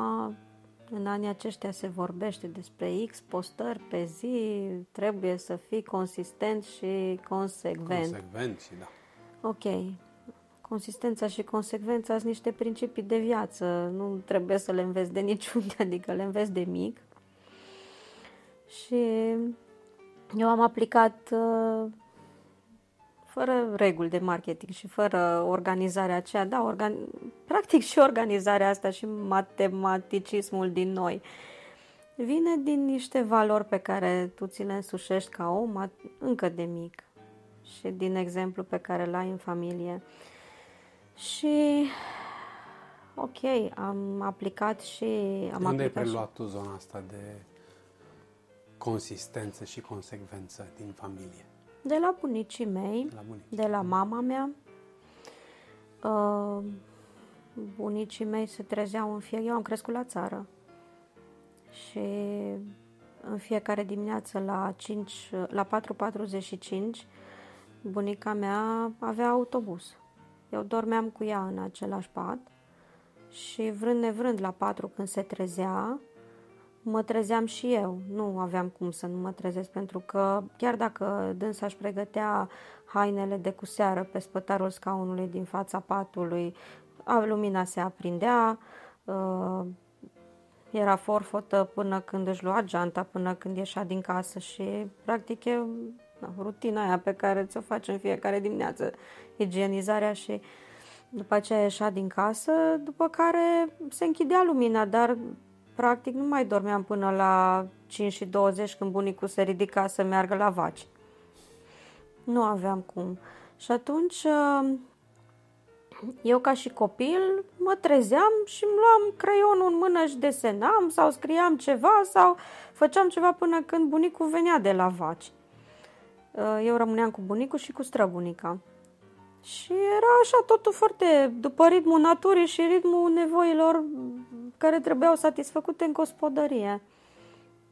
în anii aceștia se vorbește despre X postări pe zi, trebuie să fii consistent și consecvent. Consecvent și da. Ok. Consistența și consecvența sunt niște principii de viață, nu trebuie să le înveți de niciunde, *laughs* adică le înveți de mic. Și eu am aplicat uh, fără reguli de marketing și fără organizarea aceea, da, organ... practic și organizarea asta și matematicismul din noi vine din niște valori pe care tu ți le însușești ca om încă de mic și din exemplu pe care l-ai în familie. Și ok, am aplicat și... Am Unde aplicat ai preluat și... tu zona asta de consistență și consecvență din familie? De la bunicii mei, la bunici. de la mama mea. Uh, bunicii mei se trezeau în fie... Eu am crescut la țară. Și în fiecare dimineață la 5, la 4.45 bunica mea avea autobuz. Eu dormeam cu ea în același pat și vrând nevrând la 4 când se trezea, mă trezeam și eu. Nu aveam cum să nu mă trezesc, pentru că chiar dacă dânsa își pregătea hainele de cu seară pe spătarul scaunului din fața patului, lumina se aprindea, uh, era forfotă până când își lua geanta, până când ieșea din casă și practic e na, rutina aia pe care ți-o faci în fiecare dimineață, igienizarea și după aceea ieșea din casă, după care se închidea lumina, dar practic nu mai dormeam până la 5 și 20 când bunicul se ridica să meargă la vaci. Nu aveam cum. Și atunci eu ca și copil mă trezeam și îmi luam creionul în mână și desenam sau scriam ceva sau făceam ceva până când bunicul venea de la vaci. Eu rămâneam cu bunicul și cu străbunica. Și era așa totul foarte după ritmul naturii și ritmul nevoilor care trebuiau satisfăcute în gospodărie.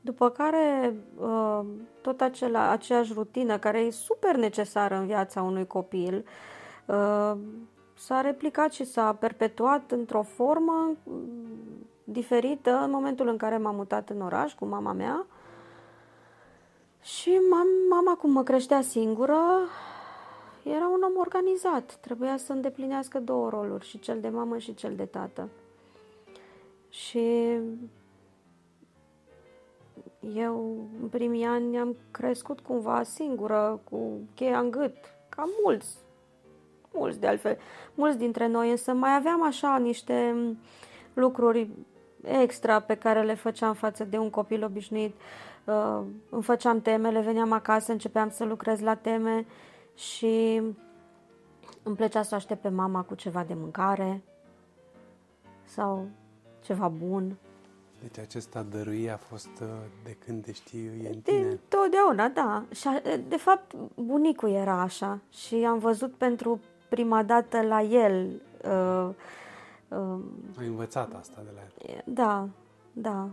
După care uh, tot acela, aceeași rutină care e super necesară în viața unui copil uh, s-a replicat și s-a perpetuat într-o formă mm, diferită în momentul în care m-am mutat în oraș cu mama mea. Și mama, cum mă creștea singură, era un om organizat. Trebuia să îndeplinească două roluri, și cel de mamă și cel de tată. Și eu, în primii ani, am crescut cumva singură, cu cheia în gât, ca mulți, mulți de altfel, mulți dintre noi, însă mai aveam așa niște lucruri extra pe care le făceam față de un copil obișnuit. Uh, îmi făceam temele, veneam acasă, începeam să lucrez la teme și îmi plăcea să aștept pe mama cu ceva de mâncare sau ceva bun. Deci acesta dăruie a fost uh, de când te știi e în tine? De totdeauna, da. Și de fapt bunicul era așa și am văzut pentru prima dată la el. Uh, uh, Ai învățat asta de la el? Da, da.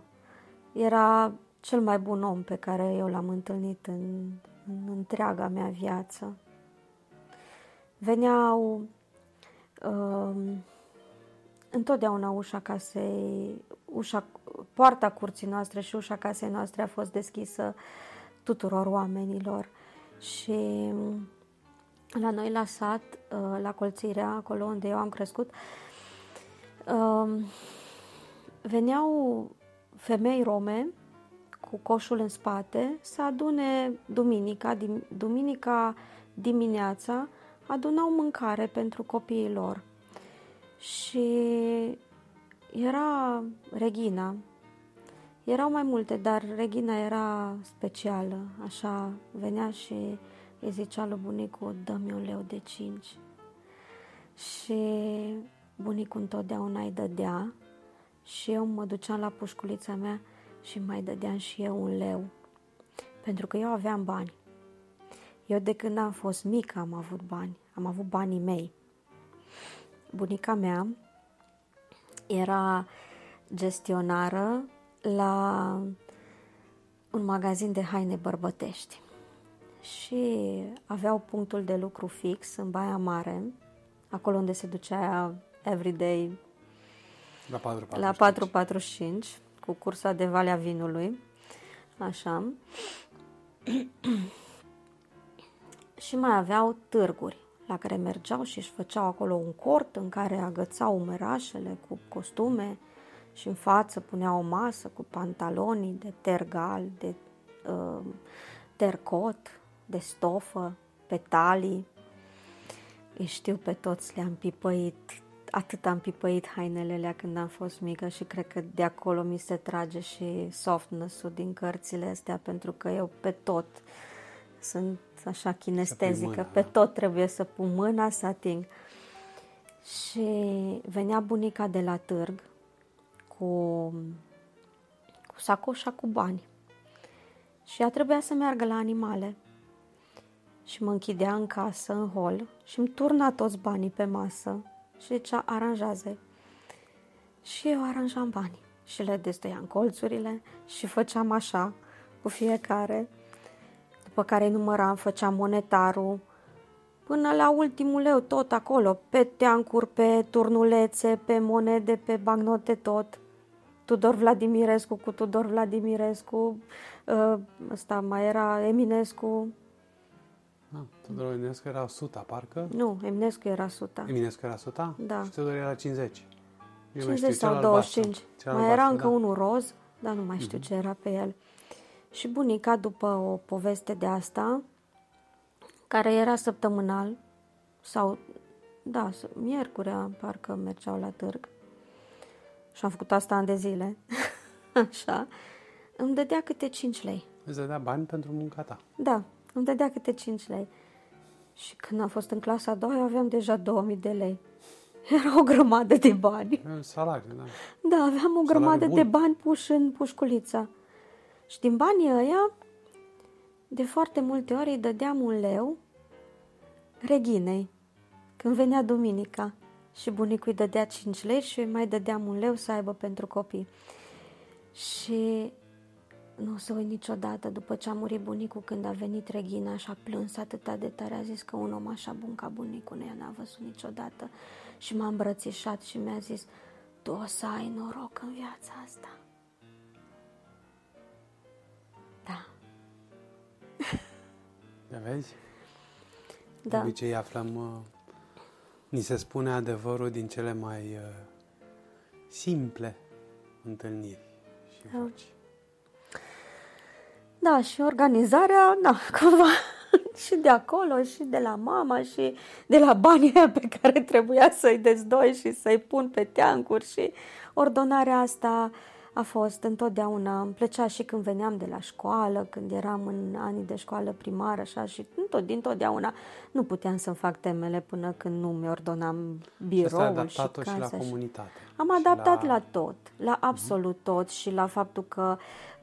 Era cel mai bun om pe care eu l-am întâlnit în, în întreaga mea viață. Veneau uh, întotdeauna ușa casei, ușa, poarta curții noastre și ușa casei noastre a fost deschisă tuturor oamenilor. Și la noi la sat, uh, la colțirea, acolo unde eu am crescut, um, veneau femei rome cu coșul în spate să adune duminica, duminica dimineața, adunau mâncare pentru copiii lor. Și era Regina. Erau mai multe, dar Regina era specială. Așa venea și îi zicea lui bunicul, dă-mi un leu de cinci. Și bunicul întotdeauna îi dădea și eu mă duceam la pușculița mea și mai dădeam și eu un leu. Pentru că eu aveam bani. Eu de când am fost mică am avut bani. Am avut banii mei. Bunica mea era gestionară la un magazin de haine bărbătești și aveau punctul de lucru fix în Baia Mare, acolo unde se ducea everyday la 445, la 445 cu cursa de Valea Vinului, așa. *clears throat* și mai aveau târguri la care mergeau și își făceau acolo un cort în care agățau umerașele cu costume și în față puneau o masă cu pantalonii de tergal, de uh, tercot, de stofă, petalii. Îi știu pe toți, le-am pipăit, atât am pipăit hainele alea când am fost mică și cred că de acolo mi se trage și softness-ul din cărțile astea, pentru că eu pe tot sunt așa kinestezică, pe tot trebuie să pun mâna să ating. Și venea bunica de la târg cu, cu sacoșa cu bani. Și ea trebuia să meargă la animale. Și mă închidea în casă, în hol, și îmi turna toți banii pe masă și zicea, aranjează Și eu aranjam banii și le destăiam colțurile și făceam așa cu fiecare după care număram, făceam monetarul, până la ultimul leu, tot acolo, pe teancuri, pe turnulețe, pe monede, pe bancnote, tot. Tudor Vladimirescu cu Tudor Vladimirescu, uh, ăsta mai era Eminescu. Ah, Tudor Eminescu era 100, parcă? Nu, Eminescu era 100. Eminescu era 100? Da. Și Tudor era 50. Eu 50 știu, sau cel 25. albastru. Cel mai era albastru, încă da. unul roz, dar nu mai știu ce era pe el. Și bunica, după o poveste de asta, care era săptămânal, sau, da, s- miercurea, parcă mergeau la târg, și am făcut asta ani de zile, *laughs* așa, îmi dădea câte 5 lei. Îți dădea bani pentru munca ta. Da, îmi dădea câte 5 lei. Și când am fost în clasa a doua, eu aveam deja 2000 de lei. Era o grămadă de bani. E un salariu, da. Da, aveam o grămadă bun. de bani puși în pușculița. Și din banii ăia, de foarte multe ori îi dădeam un leu reginei, când venea duminica. Și bunicul îi dădea 5 lei și eu îi mai dădeam un leu să aibă pentru copii. Și nu o să uit niciodată, după ce a murit bunicul, când a venit Regina și a plâns atâta de tare, a zis că un om așa bun ca bunicul nu ea n-a văzut niciodată. Și m-a îmbrățișat și mi-a zis, tu o să ai noroc în viața asta. Le vezi? De da, obicei aflăm, uh, ni se spune adevărul din cele mai uh, simple întâlniri și Da. voci. da, și organizarea, da, *laughs* cumva, și de acolo, și de la mama, și de la banii aia pe care trebuia să-i dezdoi și să-i pun pe teancuri și ordonarea asta a fost întotdeauna, îmi plăcea și când veneam de la școală, când eram în anii de școală primară, așa, și tot, din totdeauna nu puteam să-mi fac temele până când nu mi-ordonam Și asta ai biroul și adaptat-o și la casa. comunitate. Am Și adaptat la... la tot, la absolut Mhm. tot și la faptul că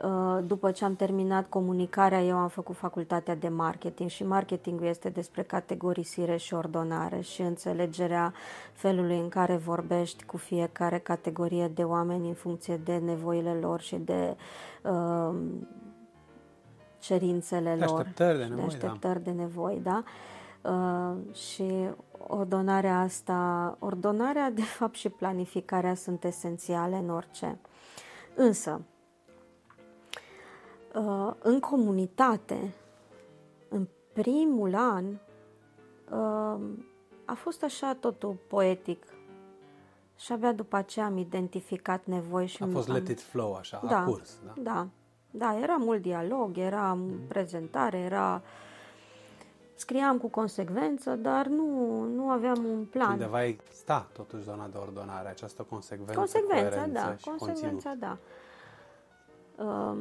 uh, după ce am terminat comunicarea, eu am făcut facultatea de marketing și marketingul este despre categorisire și ordonare și înțelegerea felului în care vorbești cu fiecare categorie de oameni în funcție de nevoile lor și de uh, cerințele De lor. așteptări, de și nevoi, da. de așteptări de nevoi, da? Uh, și ordonarea asta, ordonarea de fapt și planificarea sunt esențiale în orice. Însă, uh, în comunitate, în primul an, uh, a fost așa totul poetic. Și abia după aceea am identificat nevoi și A fost am, let it flow, așa, da, a curs. Da? Da, da, era mult dialog, era prezentare, era... Scriam cu consecvență, dar nu, nu aveam un plan. Undeva exista totuși zona de ordonare, această consecvență, Consecvența, coerență da, și consecvența, conținut. da. Um,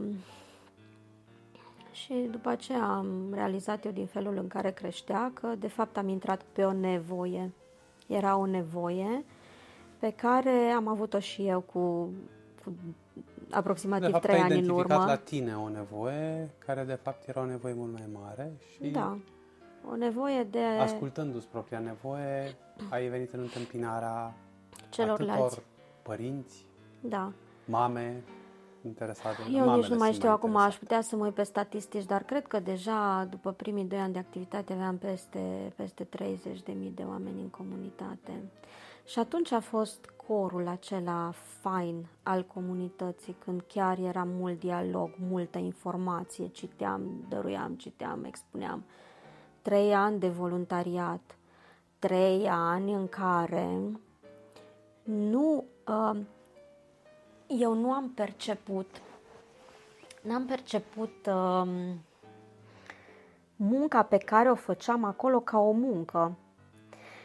și după aceea am realizat eu din felul în care creștea că de fapt am intrat pe o nevoie. Era o nevoie pe care am avut-o și eu cu, cu De aproximativ fapt, trei ai ani în identificat urmă. la tine o nevoie care de fapt era o nevoie mult mai mare și Da, o nevoie de ascultându-ți propria nevoie, ai venit în întâmpinarea celorlalți. atâtor părinți, Da. mame interesate. Eu nici mamele nu mai sunt știu acum, aș interesate. putea să mă uit pe statistici, dar cred că deja după primii doi ani de activitate aveam peste, peste 30.000 de oameni în comunitate. Și atunci a fost corul acela fain al comunității, când chiar era mult dialog, multă informație, citeam, dăruiam, citeam, expuneam. Trei ani de voluntariat, trei ani în care nu, uh, eu nu am perceput, n-am perceput uh, munca pe care o făceam acolo ca o muncă.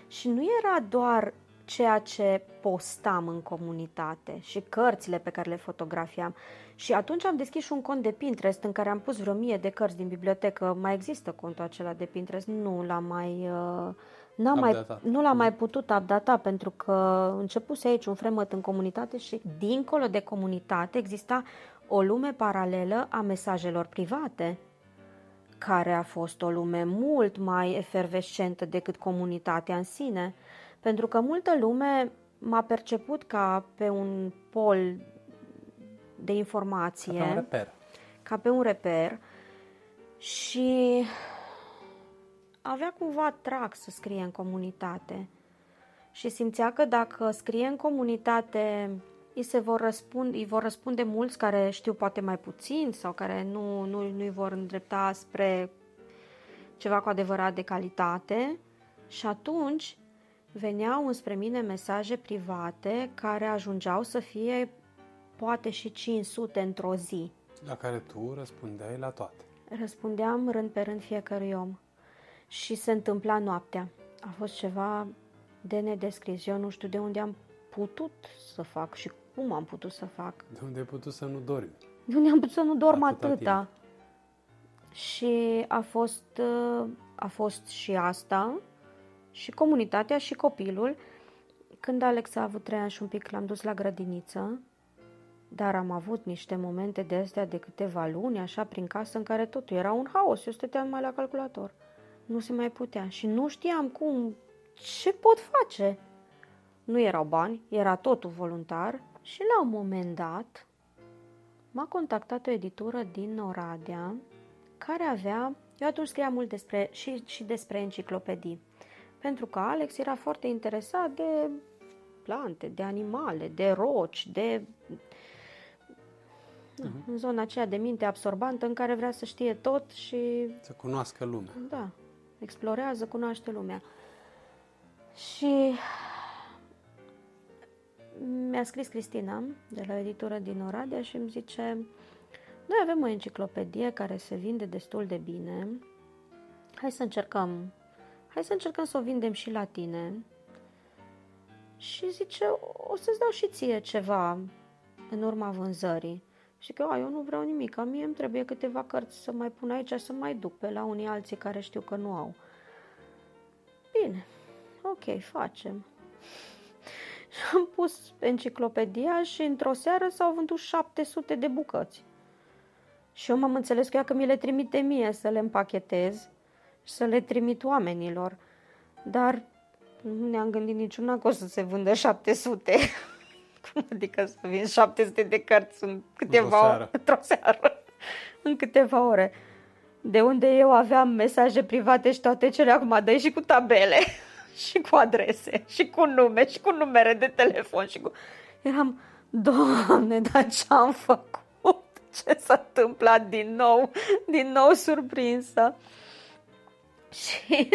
Și nu era doar ceea ce postam în comunitate și cărțile pe care le fotografiam. Și atunci am deschis și un cont de Pinterest în care am pus vreo mie de cărți din bibliotecă. Mai există contul acela de Pinterest? Nu l-am mai... Uh, N-am mai, Updatat. nu l-am mai putut updata pentru că începuse aici un fremăt în comunitate și dincolo de comunitate exista o lume paralelă a mesajelor private care a fost o lume mult mai efervescentă decât comunitatea în sine, pentru că multă lume m-a perceput ca pe un pol de informație, Ca pe un reper. ca pe un reper. Și avea cumva trag să scrie în comunitate. Și simțea că dacă scrie în comunitate îi se vor răspunde, îi vor răspunde mulți care știu poate mai puțin sau care nu, nu, nu îi vor îndrepta spre ceva cu adevărat de calitate. Și atunci veneau înspre mine mesaje private care ajungeau să fie poate și 500 într-o zi. La care tu răspundeai la toate. Răspundeam rând pe rând fiecărui om. Și se întâmpla noaptea. A fost ceva de nedescris. Eu nu știu de unde am putut să fac și cum am putut să fac. De unde ai putut să nu dormi? De unde am putut să nu dorm Atâta atâta. Și a fost, uh, a fost și asta, și comunitatea și copilul. Când Alex a avut trei ani și un pic, l-am dus la grădiniță, dar am avut niște momente de astea de câteva luni, așa, prin casă, în care totul era un haos. Eu stăteam numai la calculator. Nu se mai putea și nu știam cum, ce pot face. Nu erau bani, era totul voluntar și la un moment dat m-a contactat o editură din Oradea care avea, eu atunci scriam mult despre, și, și despre enciclopedii, pentru că Alex era foarte interesat de plante, de animale, de roci, de uh-huh. în zona aceea de minte absorbantă în care vrea să știe tot și Să cunoască lumea. da, explorează, cunoaște lumea. Și mi-a scris Cristina de la editură din Oradea și îmi zice noi avem o enciclopedie care se vinde destul de bine. Hai să încercăm. Hai să încercăm să o vindem și la tine. Și zice, o să-ți dau și ție ceva în urma vânzării. Și că, a, eu nu vreau nimic, a mie îmi trebuie câteva cărți să mai pun aici, să mai duc pe la unii alții care știu că nu au. Bine, ok, facem. Și *laughs* am pus enciclopedia și într-o seară s-au vândut 700 de bucăți. Și eu m-am înțeles cu ea că mi le trimite mie să le împachetez și să le trimit oamenilor. Dar nu ne-am gândit niciuna că o să se vândă 700. *laughs* Cum adică să vin 700 de cărți în câteva seară. ore? Într-o seară. *laughs* în câteva ore. De unde eu aveam mesaje private și toate cele acum dai și cu tabele *laughs* și cu adrese și cu nume și cu numere de telefon și cu... Eram, Doamne, dar ce-am făcut? Ce s-a întâmplat din nou? Din nou surprinsă. Și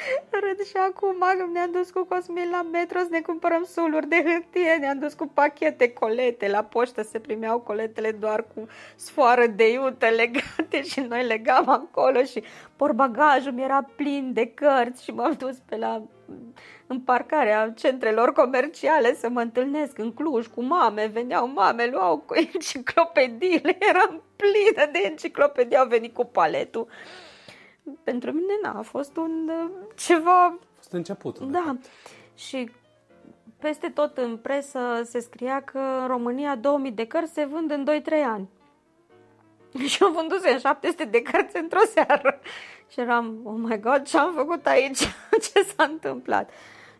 *laughs* Râd și acum, ne-am dus cu Cosmin la metro să ne cumpărăm suluri de hârtie, ne-am dus cu pachete, colete, la poștă se primeau coletele doar cu sfoară de iută *laughs* legate și noi legam acolo și porbagajul mi era plin de cărți și m-am dus pe la în parcarea centrelor comerciale să mă întâlnesc în Cluj cu mame, veneau mame, luau cu *laughs* enciclopediile, eram plină de enciclopedii, au venit cu paletul pentru mine n-a fost un uh, ceva... A fost începutul. de Da. fapt. Și peste tot în presă se scria că în România 2000 de cărți se vând în 2-3 ani. *laughs* Și eu vândusem 700 de cărți într-o seară. Și eram, oh my god, ce am făcut aici? *laughs* ce s-a întâmplat?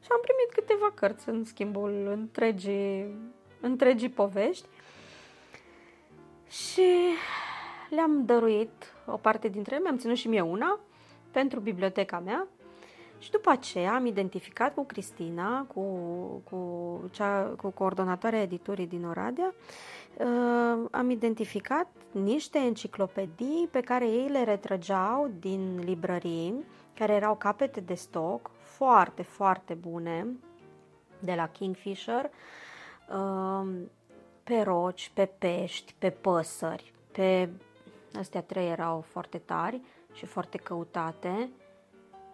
Și am primit câteva cărți în schimbul întregii, întregii povești. Și le-am dăruit o parte dintre ele, mi-am ținut și mie una pentru biblioteca mea. Și după aceea am identificat cu Cristina, cu, cu, cea, cu coordonatoarea editurii din Oradea, uh, am identificat niște enciclopedii pe care ei le retrăgeau din librării, care erau capete de stoc, foarte, foarte bune, de la Kingfisher, uh, pe roci, pe pești, pe păsări, pe Astea trei erau foarte tari și foarte căutate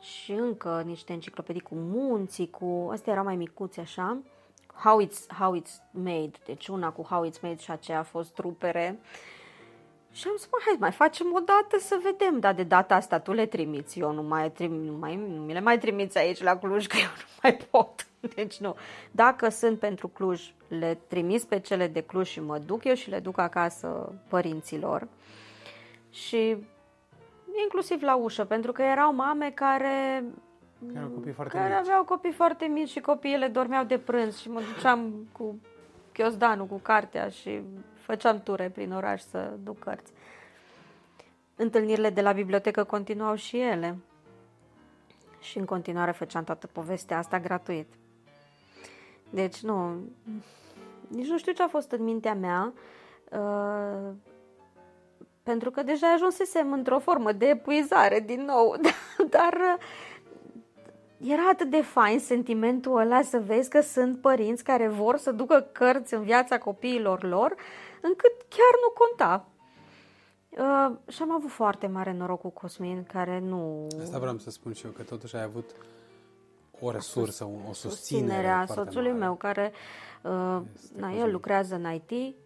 și încă niște enciclopedii cu munții, cu... Astea erau mai micuți așa. How it's, how it's made, deci una cu how it's made și aceea a fost trupere. Și am zis, mă, hai, mai facem o dată să vedem, dar de data asta tu le trimiți, eu nu mai, trim, nu mai nu mi le mai trimiți aici la Cluj, că eu nu mai pot. *laughs* Deci nu. Dacă sunt pentru Cluj, le trimis pe cele de Cluj și mă duc eu și le duc acasă părinților și inclusiv la ușă, pentru că erau mame care Erau copii foarte care mici. aveau copii foarte mici și copiile dormeau de prânz și mă duceam cu chiosdanul, cu cartea și făceam ture prin oraș să duc cărți. Întâlnirile de la bibliotecă continuau și ele. Și în continuare făceam toată povestea asta gratuit. Deci nu, nici nu știu ce a fost în mintea mea, uh, pentru că deja ajunsesem într-o formă de epuizare din nou, *laughs* dar uh, era atât de fain sentimentul ăla să vezi că sunt părinți care vor să ducă cărți în viața copiilor lor, încât chiar nu conta. Uh, și am avut foarte mare noroc cu Cosmin, care nu... Asta vreau să spun și eu, că totuși ai avut o resursă, o susținere, susținere a soțului mare. meu, care uh, na, el lucrează în IT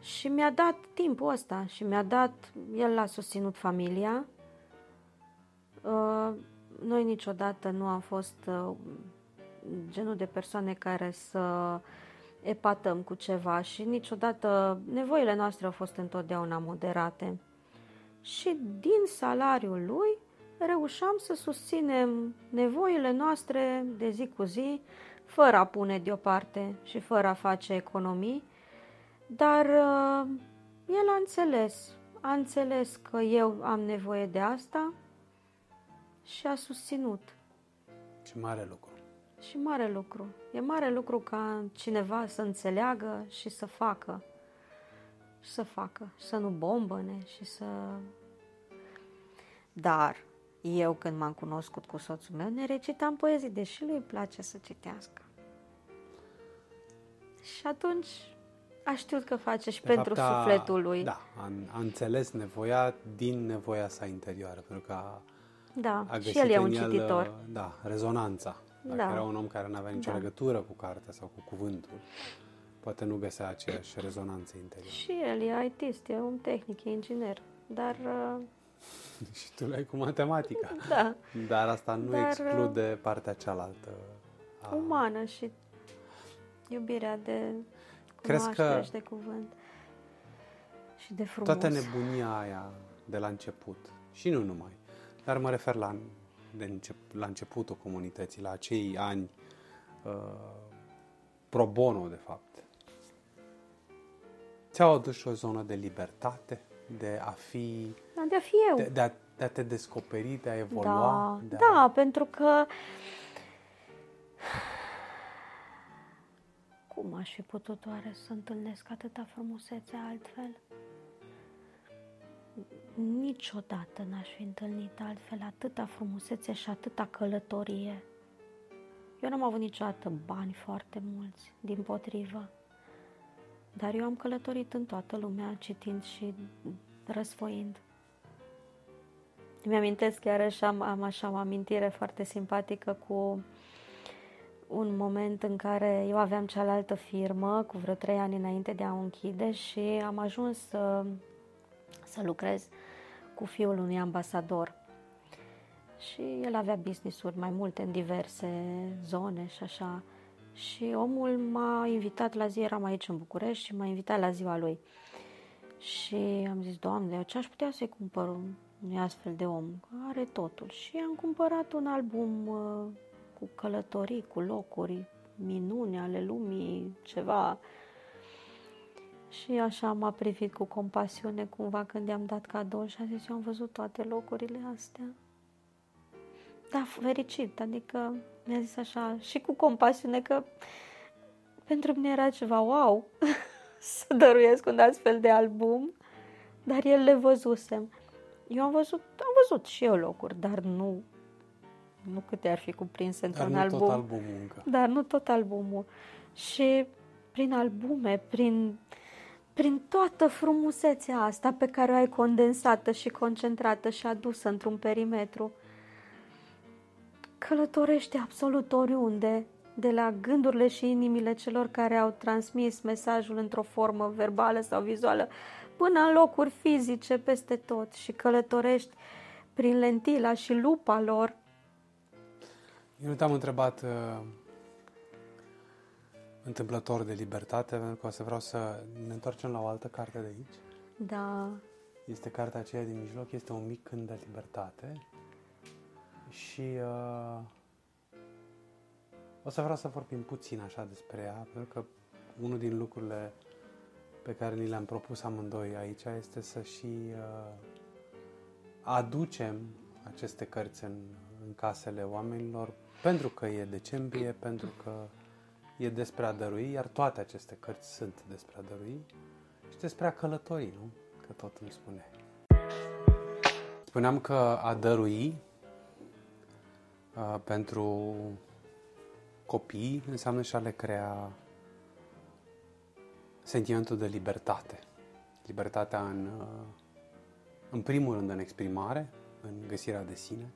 și mi-a dat timpul ăsta și mi-a dat, el a susținut familia. Uh, noi niciodată nu am fost uh, genul de persoane care să epatăm cu ceva și niciodată nevoile noastre au fost întotdeauna moderate. Și din salariul lui reușeam să susținem nevoile noastre de zi cu zi, fără a pune deoparte și fără a face economii, dar uh, el a înțeles, a înțeles că eu am nevoie de asta și a susținut. Și mare lucru. Și mare lucru. E mare lucru ca cineva să înțeleagă și să facă. Și să facă. Și să nu bombăne și să... Dar eu când m-am cunoscut cu soțul meu ne recitam poezii, deși lui îi place să citească. Și atunci a știut că face și de pentru fapt, a, sufletul lui. Da, a, a înțeles nevoia din nevoia sa interioară, pentru că a, da, a găsit și el e un el, cititor. Da, rezonanța. Dacă da. era un om care nu avea nicio da. legătură cu cartea sau cu cuvântul, poate nu găsea aceeași rezonanță interioară. Și el e ITist, e un tehnic, e inginer, dar... Uh... *laughs* și tu l-ai cu matematica. *laughs* Da. Dar asta nu dar, exclude partea cealaltă. A... Umană și iubirea de Crezi că și de cuvânt și de frumos. Toată nebunia aia de la început, și nu numai, dar mă refer la, de încep, la începutul comunității, la acei ani uh, pro bono, de fapt. Ți-au adus o zonă de libertate, de a fi... Da, de a fi eu. De, de, a, de a te descoperi, de a evolua. Da, de a... da pentru că cum aș fi putut oare să întâlnesc atâta frumusețe altfel? Niciodată n-aș fi întâlnit altfel atâta frumusețe și atâta călătorie. Eu n-am avut niciodată bani foarte mulți, din potrivă. Dar eu am călătorit în toată lumea, citind și răsfoind. Mi-amintesc chiar și am, am așa o amintire foarte simpatică cu un moment în care eu aveam cealaltă firmă cu vreo trei ani înainte de a o închide și am ajuns să, să lucrez cu fiul unui ambasador. Și el avea business-uri mai multe în diverse zone și așa. Și omul m-a invitat la zi, eram aici în București și m-a invitat la ziua lui. Și am zis, Doamne, eu ce aș putea să-i cumpăr unui astfel de om? Are totul. Și am cumpărat un album uh, cu călătorii, cu locuri, minuni ale lumii, ceva. Și așa m-a privit cu compasiune cumva când i-am dat cadou și a zis, eu am văzut toate locurile astea. Da, fericit, adică mi-a zis așa și cu compasiune că pentru mine era ceva wow *laughs* să dăruiesc un astfel de album, dar el le văzusem. Eu am văzut, am văzut și eu locuri, dar nu nu câte ar fi cuprinse într-un Dar nu album. tot albumul încă. Dar nu tot albumul. Și prin albume, prin, prin toată frumusețea asta pe care o ai condensată și concentrată și adusă într-un perimetru, călătorește absolut oriunde, de la gândurile și inimile celor care au transmis mesajul într-o formă verbală sau vizuală, până în locuri fizice peste tot și călătorești prin lentila și lupa lor eu nu te-am întrebat uh, întâmplător de libertate, pentru că o să vreau să ne întoarcem la o altă carte de aici. Da. Este cartea aceea din mijloc, este un mic cânt de libertate. Și uh, o să vreau să vorbim puțin așa despre ea, pentru că unul din lucrurile pe care ni le-am propus amândoi aici este să și uh, aducem aceste cărți în, în casele oamenilor pentru că e decembrie, pentru că e despre a dărui, iar toate aceste cărți sunt despre a dărui și despre a călători, nu? Că tot îmi spune. Spuneam că a dărui uh, pentru copii înseamnă și a le crea sentimentul de libertate. Libertatea în, uh, în primul rând în exprimare, în găsirea de sine,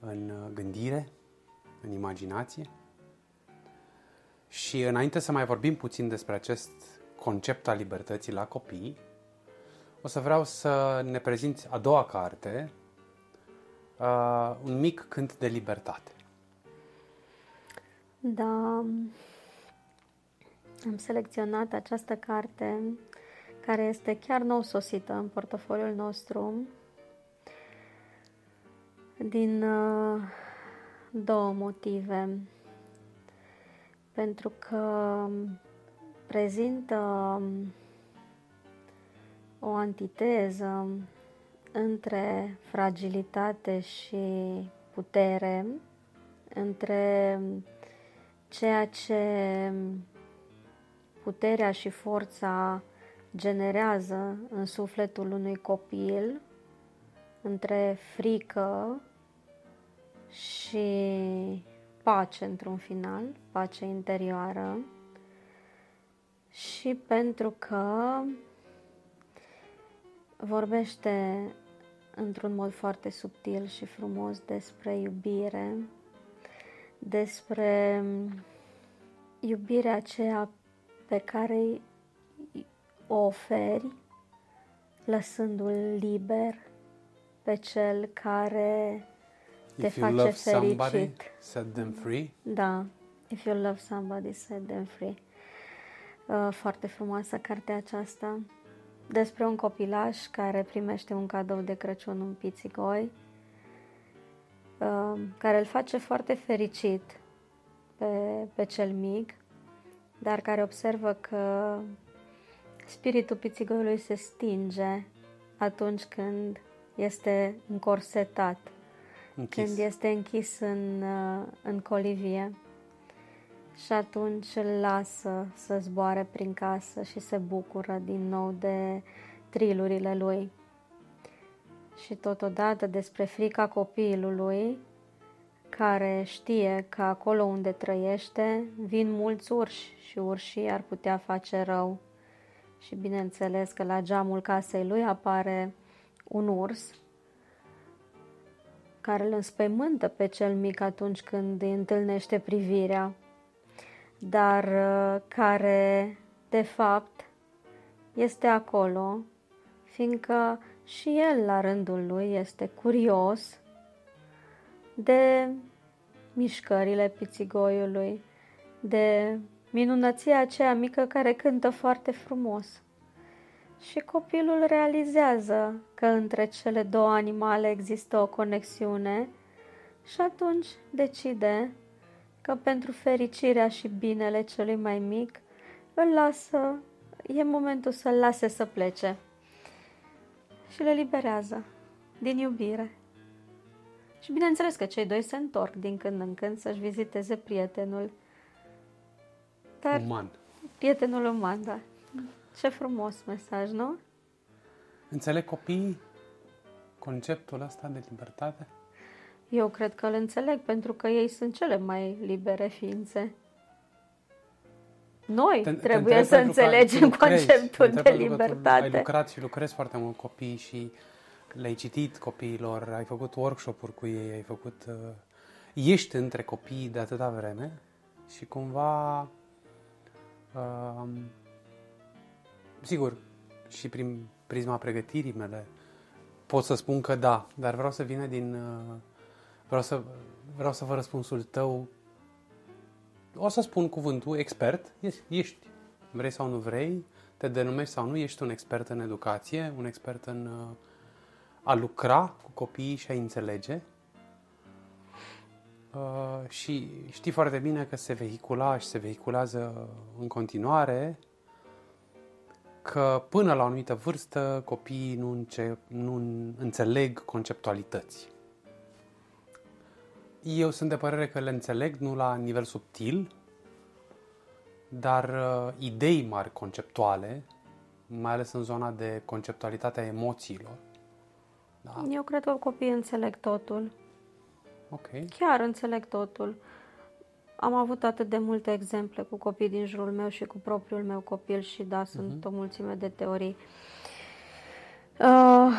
în uh, gândire, în imaginație. Și înainte să mai vorbim puțin despre acest concept al libertății la copii, o să vreau să ne prezinți a doua carte, uh, un mic cânt de libertate. Da, am selecționat această carte care este chiar nou sosită în portofoliul nostru din uh, două motive. Pentru că prezintă um, o antiteză între fragilitate și putere, între ceea ce puterea și forța generează în sufletul unui copil, între frică și pace într-un final, pace interioară. Și pentru că vorbește într-un mod foarte subtil și frumos despre iubire, despre iubirea aceea pe care o oferi, lăsându-l liber pe cel care te If you face love fericit. somebody, set them free. Da, If you love somebody, set them free. Uh, foarte frumoasă cartea aceasta despre un copilaș care primește un cadou de Crăciun, un pițigoi, uh, care îl face foarte fericit pe, pe cel mic, dar care observă că spiritul pițigoiului se stinge atunci când este încorsetat, Închis. când este închis în, uh, în colivie. Și atunci îl lasă să zboare prin casă și se bucură din nou de trilurile lui. Și totodată despre frica copilului, care știe că acolo unde trăiește vin mulți urși și urșii ar putea face rău. Și bineînțeles că la geamul casei lui apare un urs care îl înspăimântă pe cel mic atunci când îi întâlnește privirea, dar uh, care, de fapt, este acolo, fiindcă și el, la rândul lui, este curios de mișcările pițigoiului, de minunăția aceea mică care cântă foarte frumos. Și copilul realizează că între cele două animale există o conexiune și atunci decide că pentru fericirea și binele celui mai mic îl lasă, e momentul să-l lase să plece și le liberează din iubire. Și bineînțeles că cei doi se întorc din când în când să-și viziteze prietenul. Dar Uman. prietenul uman, da. Ce frumos mesaj, nu? Înțeleg copiii conceptul ăsta de libertate? Eu cred că îl înțeleg pentru că ei sunt cele mai libere ființe. Noi Te- te trebuie întreb să pentru că înțelegem tu lucrezi. conceptul Te întreb de pentru că tu libertate. Ai lucrat și lucrezi foarte mult cu copii și le-ai citit copiilor, ai făcut workshop-uri cu ei, ai făcut... Uh, ești între copii de atâta vreme și cumva... Uh, sigur, și prin prisma pregătirii mele pot să spun că da, dar vreau să vină din... Uh, vreau, să, vreau să vă răspunsul tău o să spun cuvântul expert, ești, ești. Vrei sau nu vrei, te denumești sau nu, ești un expert în educație, un expert în uh, a lucra cu copiii și a înțelege. Uh, și știi foarte bine că se vehicula și se vehiculează în continuare că până la o anumită vârstă copiii nu, înce- nu înțeleg conceptualități. Eu sunt de părere că le înțeleg nu la nivel subtil, dar uh, idei mari conceptuale, mai ales în zona de conceptualitatea emoțiilor. Da? Eu cred că copiii înțeleg totul. Ok. Chiar înțeleg totul. Am avut atât de multe exemple cu copii din jurul meu și cu propriul meu copil și da, sunt uh-huh. o mulțime de teorii. Uh,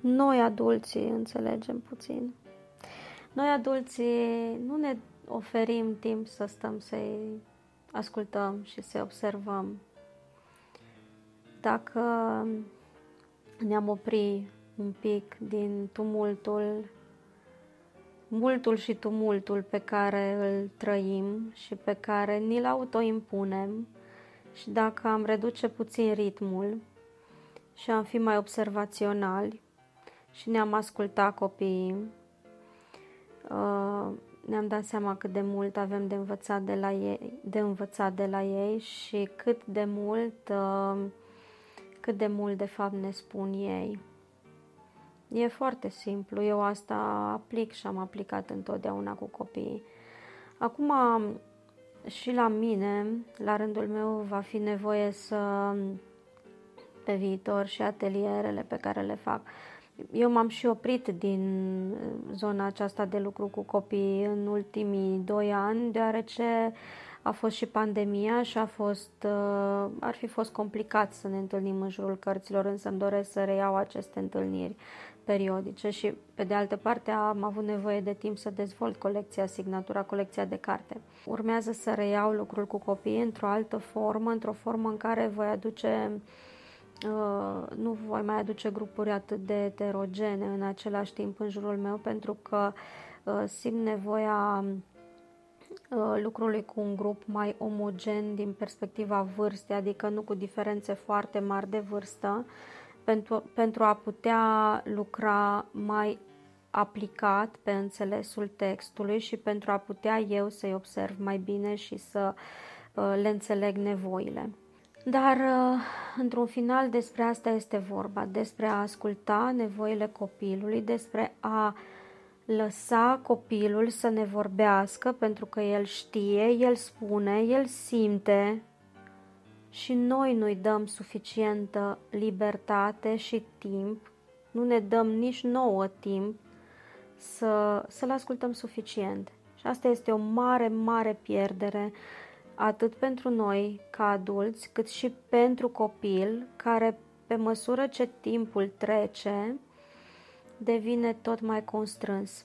noi adulții înțelegem puțin. Noi adulții nu ne oferim timp să stăm să-i ascultăm și să observăm. Dacă ne-am opri un pic din tumultul, multul și tumultul pe care îl trăim și pe care ni-l autoimpunem și dacă am reduce puțin ritmul și am fi mai observaționali și ne-am ascultat copiii, uh, ne-am dat seama cât de mult avem de învățat de la ei, de învățat de la ei și cât de mult, uh, cât de mult de fapt ne spun ei. E foarte simplu, eu asta aplic și am aplicat întotdeauna cu copiii. Acum și la mine, la rândul meu, va fi nevoie să pe viitor și atelierele pe care le fac eu m-am și oprit din uh, zona aceasta de lucru cu copii în ultimii doi ani, deoarece a fost și pandemia și a fost, uh, ar fi fost complicat să ne întâlnim în jurul cărților, însă îmi doresc să reiau aceste întâlniri periodice și, pe de altă parte, am avut nevoie de timp să dezvolt colecția Signatura, colecția de carte. Urmează să reiau lucrul cu copii într-o altă formă, într-o formă în care voi aduce Uh, nu voi mai aduce grupuri atât de heterogene în același timp în jurul meu pentru că uh, simt nevoia uh, lucrului cu un grup mai omogen din perspectiva vârstei, adică nu cu diferențe foarte mari de vârstă, pentru, pentru a putea lucra mai aplicat pe înțelesul textului și pentru a putea eu să-i observ mai bine și să le înțeleg nevoile. Dar, uh, într-un final, despre asta este vorba, despre a asculta nevoile copilului, despre a lăsa copilul să ne vorbească, pentru că el știe, el spune, el simte și noi nu-i dăm suficientă libertate și timp, nu ne dăm nici nouă timp să, să-l ascultăm suficient. Și asta este o mare, mare pierdere atât pentru noi ca adulți, cât și pentru copil, care pe măsură ce timpul trece, devine tot mai constrâns.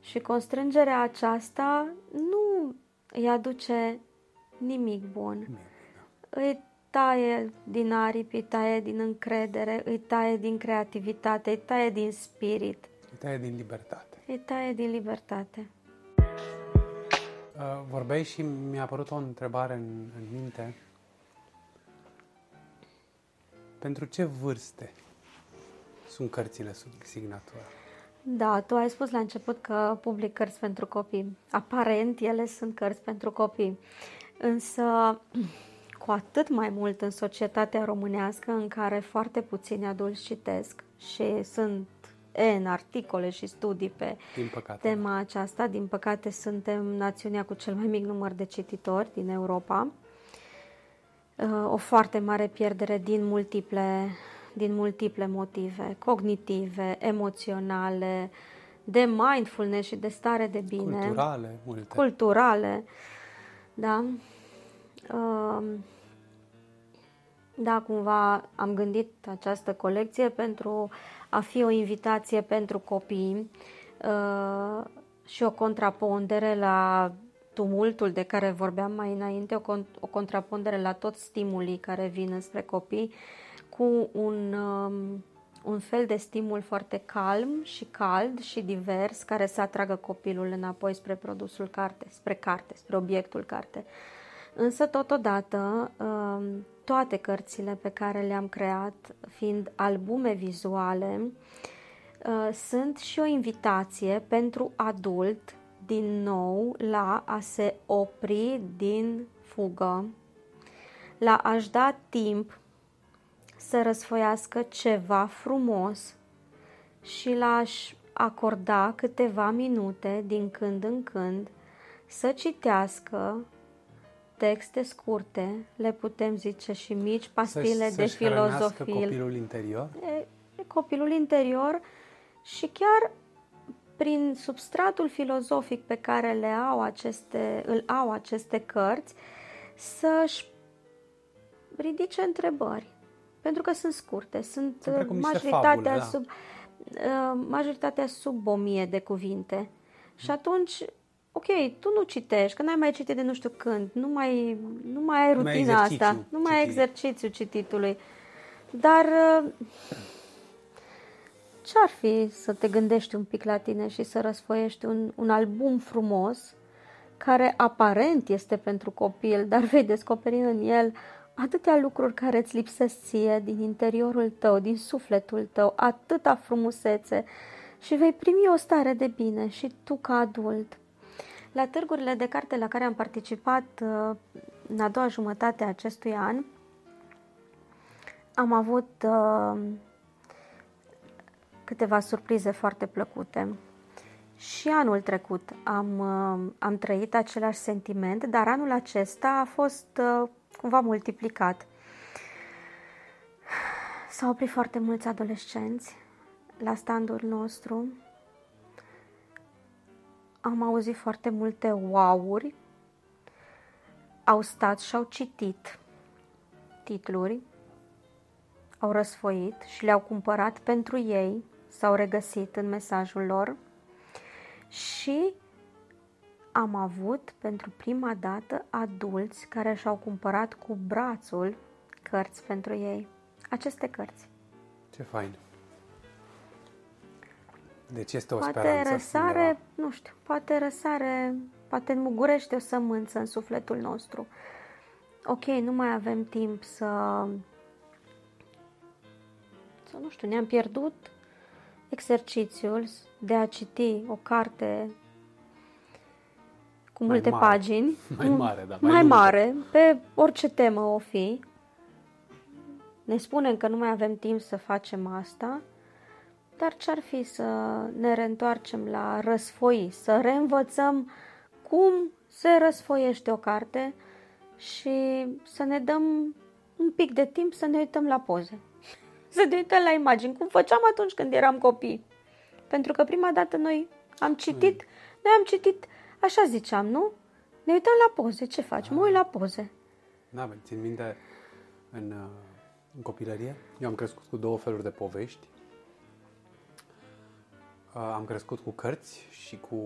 Și constrângerea aceasta nu îi aduce nimic bun. Îi taie din aripi, îi taie din încredere, îi taie din creativitate, îi taie din spirit. Îi taie din libertate. Îi taie din libertate. Uh, vorbeai și mi-a apărut o întrebare în, în minte. Pentru ce vârste sunt cărțile sub signatură? Da, tu ai spus la început că public cărți pentru copii. Aparent, ele sunt cărți pentru copii. Însă, *clears throat* cu atât mai mult în societatea românească, în care foarte puțini adulți citesc și sunt în articole și studii pe din păcate. tema aceasta. Din păcate, suntem națiunea cu cel mai mic număr de cititori din Europa. Uh, o foarte mare pierdere din multiple, din multiple motive, cognitive, emoționale, de mindfulness și de stare de bine. Culturale, multe. Culturale, da. Uh, da, cumva am gândit această colecție pentru a fi o invitație pentru copii uh, și o contrapondere la tumultul de care vorbeam mai înainte, o, con- o contrapondere la toți stimulii care vin spre copii, cu un, um, un fel de stimul foarte calm și cald și divers care să atragă copilul înapoi spre produsul carte, spre carte, spre obiectul carte. Însă, totodată, um, toate cărțile pe care le-am creat, fiind albume vizuale, uh, sunt și o invitație pentru adult, din nou, la a se opri din fugă, la a-și da timp să răsfoiască ceva frumos și la a-și acorda câteva minute din când în când să citească texte scurte, le putem zice și mici, pastile să de să-și hrănească filozofie. copilul interior? E, e copilul interior și chiar prin substratul filozofic pe care le au aceste, îl au aceste cărți, să-și ridice întrebări. Pentru că sunt scurte, sunt Sunt precum niște majoritatea, fabule, da. sub, uh, majoritatea sub o mie de cuvinte. Și atunci, ok, tu nu citești, că n-ai mai citit de nu știu când, nu mai, nu mai ai Nu mai ai rutina asta, exercițiu nu mai ai citirii. exercițiu cititului. Dar uh, ce-ar fi să te gândești un pic la tine și să răsfoiești un, un album frumos care aparent este pentru copil, dar vei descoperi în el atâtea lucruri care îți lipsesc ție din interiorul tău, din sufletul tău, atâta frumusețe și vei primi o stare de bine și tu ca adult. La târgurile de carte la care am participat uh, în a doua jumătate a acestui an, am avut uh, câteva surprize foarte plăcute. Și anul trecut am, uh, am trăit același sentiment, dar anul acesta a fost uh, cumva multiplicat. S-au oprit foarte mulți adolescenți la standul nostru. Am auzit foarte multe wow-uri. Au stat și au citit titluri, au răsfoit și le-au cumpărat pentru ei, s-au regăsit în mesajul lor și am avut pentru prima dată adulți care și-au cumpărat cu brațul cărți pentru ei. Aceste cărți. Ce fain. Deci este o Poate speranță. răsare, undeva. nu știu, poate răsare, poate înmugurește o sămânță în sufletul nostru. Ok, nu mai avem timp să, să nu știu, ne-am pierdut exercițiul de a citi o carte cu Mai multe mare. pagini, *laughs* Mai un- mare, da, mai mai lungă. mare, pe orice temă o fi. Ne spunem că nu mai avem timp să facem asta, dar ce-ar fi să ne reîntoarcem la răsfoi, să reînvățăm cum se răsfoiește o carte și să ne dăm un pic de timp să ne uităm la poze. *laughs* Să ne uităm la imagini, cum făceam atunci când eram copii. Pentru că prima dată noi am citit, noi am citit, așa ziceam, nu? Ne uităm la poze, ce faci? Mă uit la poze. Da, bă, țin minte în, uh, în copilărie. Eu am crescut cu două feluri de povești. Uh, Am crescut cu cărți și cu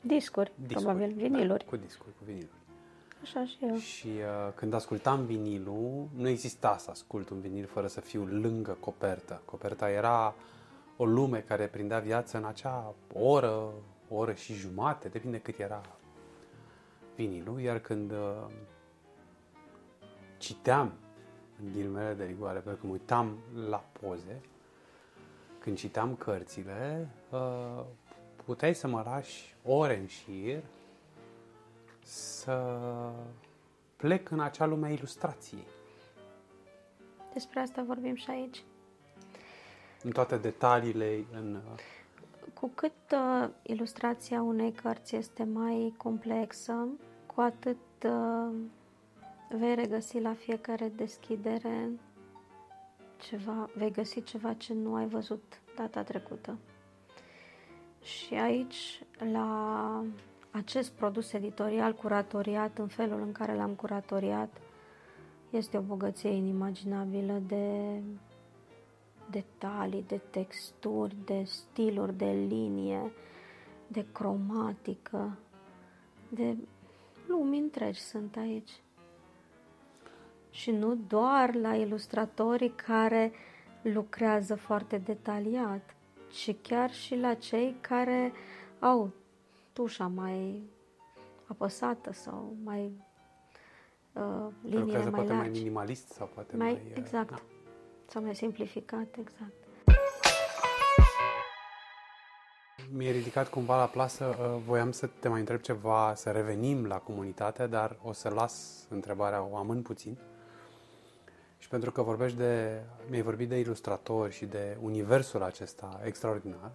Discuri, discuri. probabil, viniluri. Da, cu discuri, cu viniluri. Așa și eu. Și uh, când ascultam vinilul, nu exista să ascult un vinil fără să fiu lângă copertă. Coperta era o lume care prindea viață în acea oră, o oră și jumate, depinde cât era vinilul, iar când uh, citeam, în ghilimele de rigoare, pentru că mă uitam la poze, când citeam cărțile, uh, puteai să mă lași ore în șir să plec în acea lume a ilustrației, Despre asta vorbim și aici. în toate detaliile, în... uh, Cu cât uh, ilustrația unei cărți este mai complexă, cu atât uh, vei regăsi la fiecare deschidere ceva, vei găsi ceva ce nu ai văzut data trecută. Și aici, la acest produs editorial curatoriat în felul în care l-am curatoriat, este o bogăție inimaginabilă de detalii, de texturi, de stiluri, de linie, de cromatică, de lumi întregi sunt aici. Și nu doar la ilustratorii care lucrează foarte detaliat, ci chiar și la cei care au tușa mai apăsată sau mai uh, liniile lucrează mai poate mai largi. minimalist sau poate mai, mai... uh, exact. da. Sau mai simplificat, exact. Mi-e ridicat cumva la plasă, uh, voiam să te mai întreb ceva, să revenim la comunitate, dar o să las întrebarea, o amân puțin. Și pentru că vorbești de, mi-ai vorbit de ilustratori și de universul acesta extraordinar,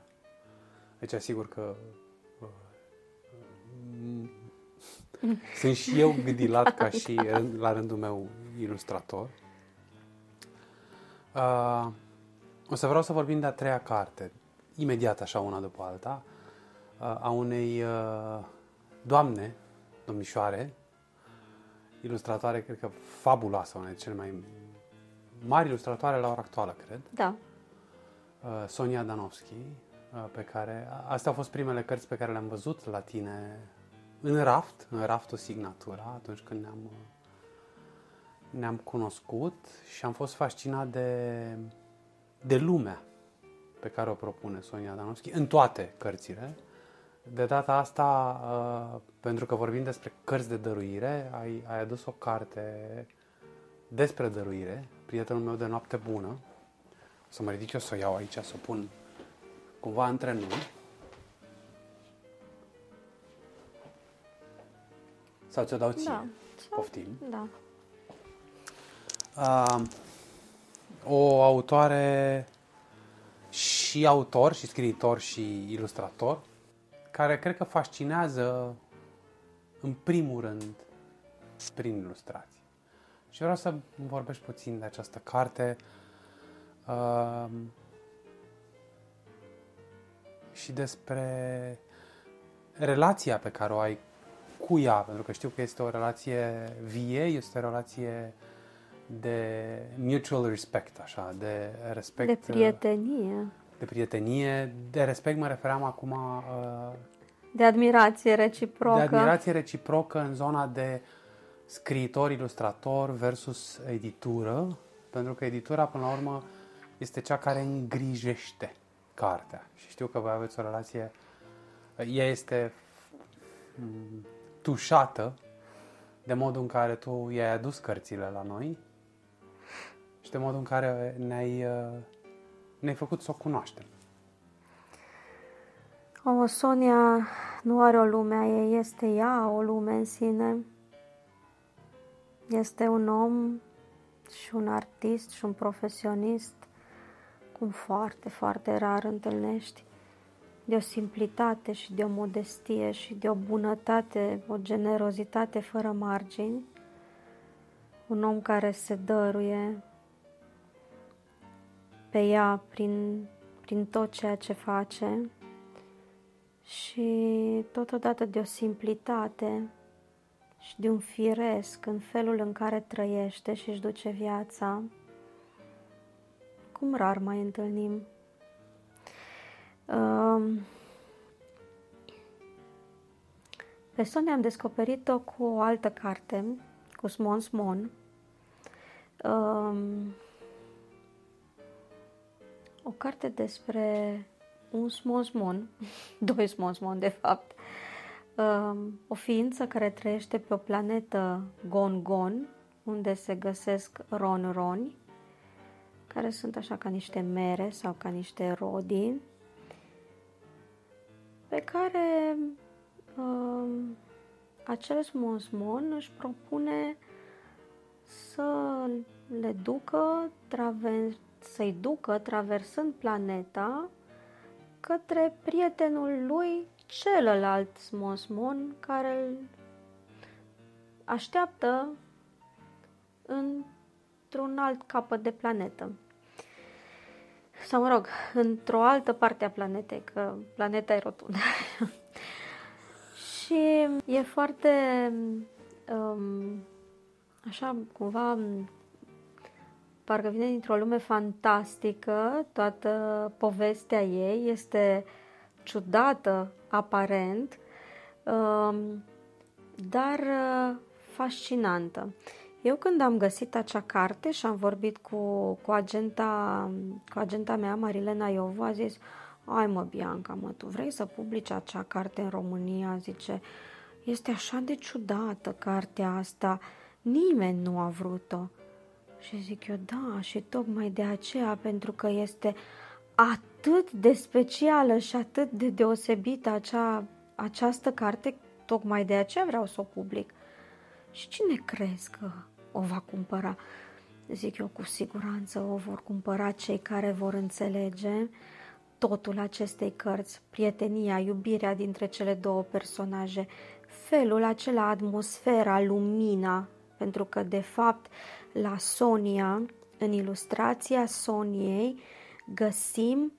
deci asigur că uh, m- Sunt și eu gândilat ca *laughs* și la rândul meu ilustrator. Uh, o să vreau să vorbim de a treia carte, imediat așa una după alta, uh, a unei uh, doamne, domnișoare, ilustratoare, cred că fabuloasă, una dintre cele mai mari ilustratoare la ora actuală, cred. Da. Uh, Sonia Danovski, uh, pe care... Astea au fost primele cărți pe care le-am văzut la tine în raft, în raftul Signatura, atunci când ne-am, ne-am cunoscut și am fost fascinat de, de lumea pe care o propune Sonia Danovski în toate cărțile. De data asta, uh, pentru că vorbim despre cărți de dăruire, ai, ai adus o carte despre dăruire, prietenul meu de noapte bună. O să mă ridic eu să o iau aici, să o pun cumva între noi. Sau ți-o dau ție? Da. Poftim. Da. Uh, o autoare și autor, și scriitor, și ilustrator, care cred că fascinează în primul rând prin ilustrații. Și vreau să vorbești puțin de această carte uh, și despre relația pe care o ai cu ea, pentru că știu că este o relație vie, este o relație de mutual respect, așa, de respect. De prietenie. De prietenie, de respect mă refeream acum... Uh, de admirație reciprocă. De admirație reciprocă în zona de scriitor, ilustrator versus editură, pentru că editura, până la urmă, este cea care îngrijește cartea. Și știu că voi aveți o relație... Ea este tușată de modul în care tu i-ai adus cărțile la noi și de modul în care ne-ai, uh, ne-ai făcut să o cunoaștem. O, Sonia nu are o lume a ei, este ea o lume în sine. Este un om și un artist și un profesionist cum foarte, foarte rar întâlnești de o simplitate și de o modestie și de o bunătate, o generozitate fără margini, un om care se dăruie pe ea prin, prin tot ceea ce face și totodată de o simplitate și de un firesc în felul în care trăiește și își duce viața, cum rar mai întâlnim pe Sonia am descoperit-o cu o altă carte, cu Smon Smon. o carte despre un Smon Smon, *laughs* doi Smon Smon de fapt, o ființă care trăiește pe o planetă Gon Gon, unde se găsesc ron roni, care sunt așa ca niște mere sau ca niște rodii, pe care uh, acel smonsmon își propune să le ducă, traver- să-i ducă traversând planeta către prietenul lui celălalt smonsmon care îl așteaptă într-un alt capăt de planetă sau mă rog, într-o altă parte a planetei, că planeta e rotundă. *laughs* și e foarte, um, așa, cumva, parcă vine dintr-o lume fantastică, toată povestea ei este ciudată, aparent, um, dar uh, fascinantă. Eu când am găsit acea carte și am vorbit cu, cu, agenta, cu agenta mea, Marilena Iovu, a zis, ai mă, Bianca, mă, tu vrei să publici acea carte în România? Zice, este așa de ciudată cartea asta, nimeni nu a vrut-o. Și zic eu, da, și tocmai de aceea, pentru că este atât de specială și atât de deosebită acea, această carte, tocmai de aceea vreau să o public. Și cine crezi că o va cumpăra. Zic eu, cu siguranță o vor cumpăra cei care vor înțelege totul acestei cărți, prietenia, iubirea dintre cele două personaje, felul acela, atmosfera, lumina, pentru că, de fapt, la Sonia, în ilustrația Soniei, găsim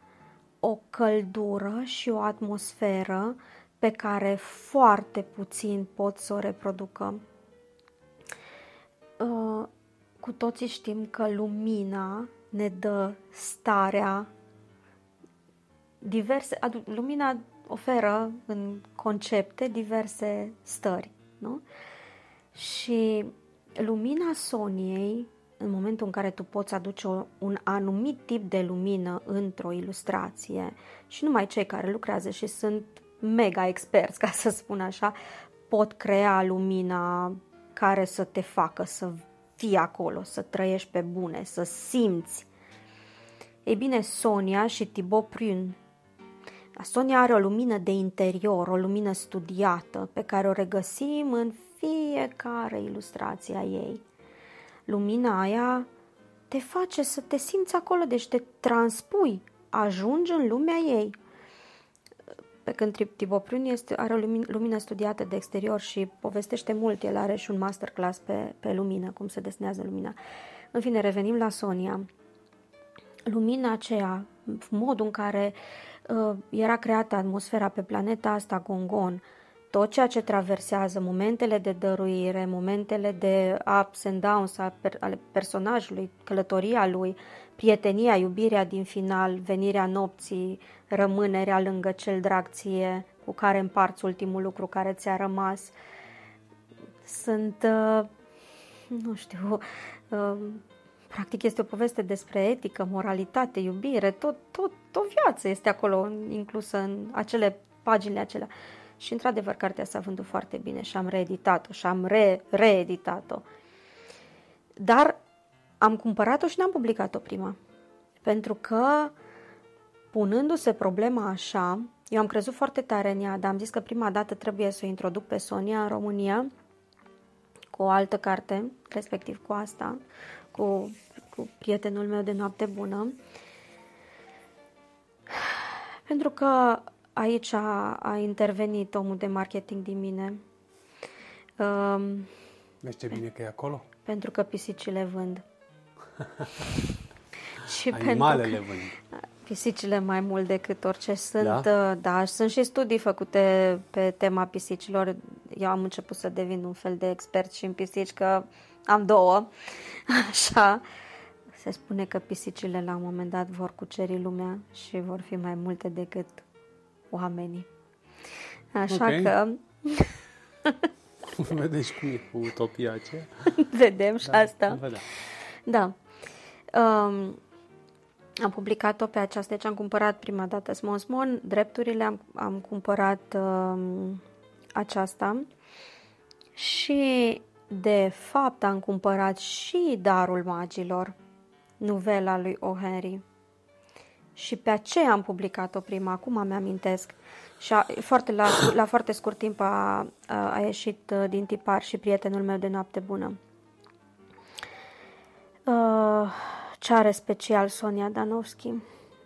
o căldură și o atmosferă pe care foarte puțin pot să o reproducă. Uh, cu toții știm că lumina ne dă starea diverse, lumina oferă în concepte diverse stări, nu? Și lumina Soniei, în momentul în care tu poți aduce o, un anumit tip de lumină într-o ilustrație și numai cei care lucrează și sunt mega experți, ca să spun așa, pot crea lumina care să te facă să fii acolo, să trăiești pe bune, să simți. Ei bine, Sonia și Thibaut Prun. Sonia are o lumină de interior, o lumină studiată, pe care o regăsim în fiecare ilustrație a ei. Lumina aia te face să te simți acolo, deci te transpui, ajungi în lumea ei. Pe când Tibopriun este, are o lumină, lumină studiată de exterior și povestește mult, el are și un masterclass pe, pe lumină, cum se desnează lumina. În fine, revenim la Sonia. Lumina aceea, modul în care uh, era creată atmosfera pe planeta asta, Gongon, tot ceea ce traversează, momentele de dăruire, momentele de ups and downs ale personajului, călătoria lui, prietenia, iubirea din final, venirea nopții, rămânerea lângă cel drag ție, cu care împarți ultimul lucru care ți-a rămas. Sunt, uh, nu știu, uh, practic este o poveste despre etică, moralitate, iubire, tot, tot, tot viață este acolo inclusă în acele paginile acelea. Și într-adevăr, cartea s-a vândut foarte bine și am reeditat-o și am re- reeditat-o. Dar am cumpărat-o și n-am publicat-o prima. Pentru că, punându-se problema așa, eu am crezut foarte tare în ea, dar am zis că prima dată trebuie să o introduc pe Sonia în România cu o altă carte, respectiv cu asta, cu, cu prietenul meu de noapte bună. Pentru că aici a, a intervenit omul de marketing din mine. Um, Vezi ce bine că e acolo? Pentru că pisicile vând. *laughs* și Animalele că vând. Pisicile mai mult decât orice sunt, da? Uh, da, sunt și studii făcute pe tema pisicilor. Eu am început să devin un fel de expert și în pisici, că am două, *laughs* așa. Se spune că pisicile la un moment dat vor cuceri lumea și vor fi mai multe decât oamenii. Așa okay. că... *laughs* Vedeți cum e cu utopia aceea? *laughs* Vedem și da, asta. Da. Um, am publicat-o pe aceasta, deci am cumpărat prima dată Smon Smon, drepturile am, am cumpărat um, aceasta și de fapt am cumpărat și Darul Magilor, novela lui O. Henry și pe aceea am publicat-o prima, acum îmi amintesc. Și a, foarte, la, *coughs* la foarte scurt timp a, a, a ieșit uh, din tipar și prietenul meu de noapte bună. Uh, ce are special Sonia Danovski?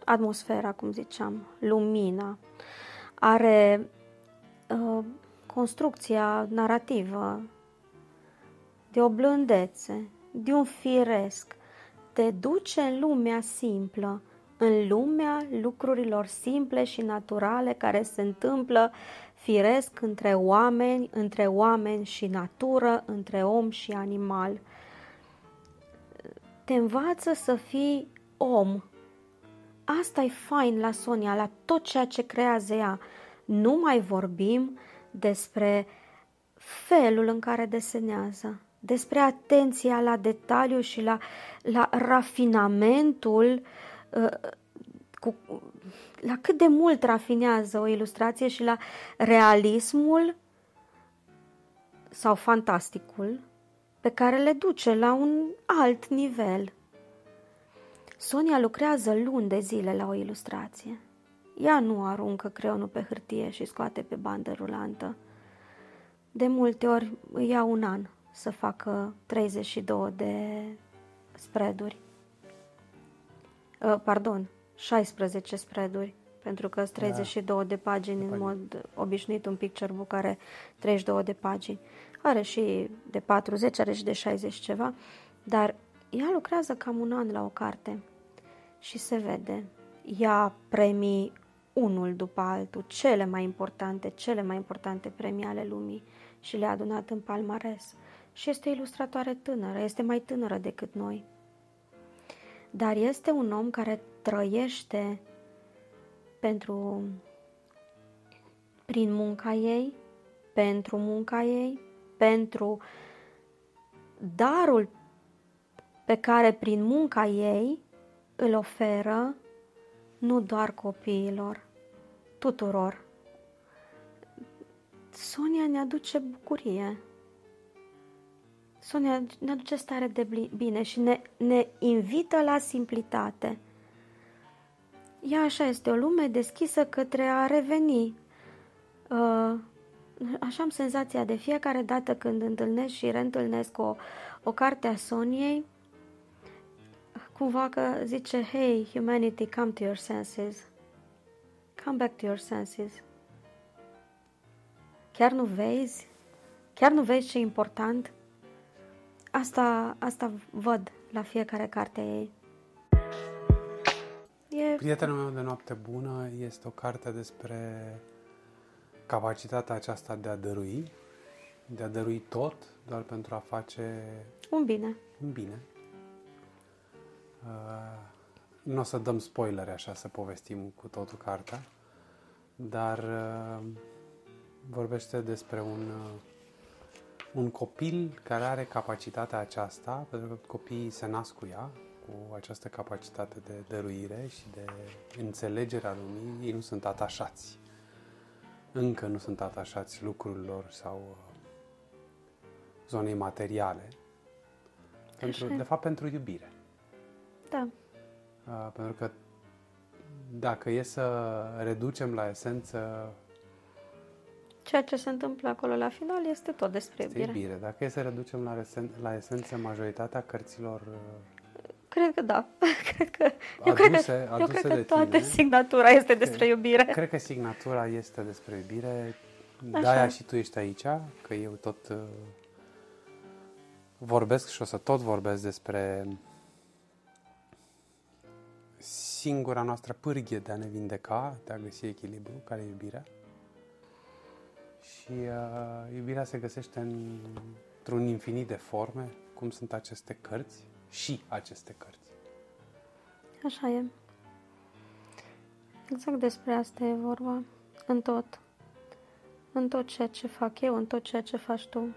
Atmosfera, cum ziceam, lumina. Are uh, construcția narrativă de o blândețe, de un firesc. Te duce în lumea simplă, în lumea lucrurilor simple și naturale care se întâmplă firesc între oameni, între oameni și natură, între om și animal. Te învață să fii om. Asta e fain la Sonia, la tot ceea ce creează ea. Nu mai vorbim despre felul în care desenează, despre atenția la detaliu și la, la rafinamentul uh, cu, la cât de mult rafinează o ilustrație și la realismul sau fantasticul pe care le duce la un alt nivel. Sonia lucrează luni de zile la o ilustrație. Ea nu aruncă creionul pe hârtie și scoate pe bandă rulantă. De multe ori îi ia un an să facă 32 de spreaduri. Uh, pardon, 16 spreaduri pentru că sunt 32 da. de pagini, de în mod obișnuit un picture book are 32 de pagini. Are și de 40, are și de 60 ceva, dar ea lucrează cam un an la o carte și se vede. Ia premii unul după altul, cele mai importante, cele mai importante premii ale lumii și le-a adunat în palmares. Și este ilustratoare tânără, este mai tânără decât noi. Dar este un om care trăiește pentru prin munca ei, pentru munca ei, pentru darul pe care prin munca ei îl oferă nu doar copiilor, tuturor. Sonia ne aduce bucurie. Sonia ne aduce stare de bine și ne, ne invită la simplitate. Ea așa este o lume deschisă către a reveni. Uh, așa am senzația de fiecare dată când întâlnesc și reîntâlnesc o, o carte a Soniei, cumva că zice, hey, humanity, come to your senses. Come back to your senses. Chiar nu vezi? Chiar nu vezi ce e important? Asta, asta văd la fiecare carte ei. E... Prietenul meu de noapte bună este o carte despre capacitatea aceasta de a dărui, de a dărui tot doar pentru a face un bine. Un bine. Uh, nu o să dăm spoilere așa să povestim cu totul cartea, dar uh, vorbește despre un, uh, un copil care are capacitatea aceasta, pentru că copiii se nasc cu ea, cu această capacitate de dăruire și de înțelegere a lumii, ei nu sunt atașați. Încă nu sunt atașați lucrurilor sau uh, zonei materiale. Pentru, de fapt, pentru iubire. Da. Uh, pentru că dacă e să reducem la esență Ceea ce se întâmplă acolo la final este tot despre iubire. iubire. Dacă e să reducem la, esen- la esență majoritatea cărților uh, Cred că da. Cred că, eu aduse, cred că, eu cred că toată tine, signatura este despre iubire. Cred că signatura este despre iubire. De-aia și tu ești aici, că eu tot uh, vorbesc și o să tot vorbesc despre singura noastră pârghie de a ne vindeca, de a găsi echilibru, care e iubirea. Și uh, iubirea se găsește în, într-un infinit de forme, cum sunt aceste cărți și aceste cărți. Așa e. Exact despre asta e vorba. În tot. În tot ceea ce fac eu, în tot ceea ce faci tu.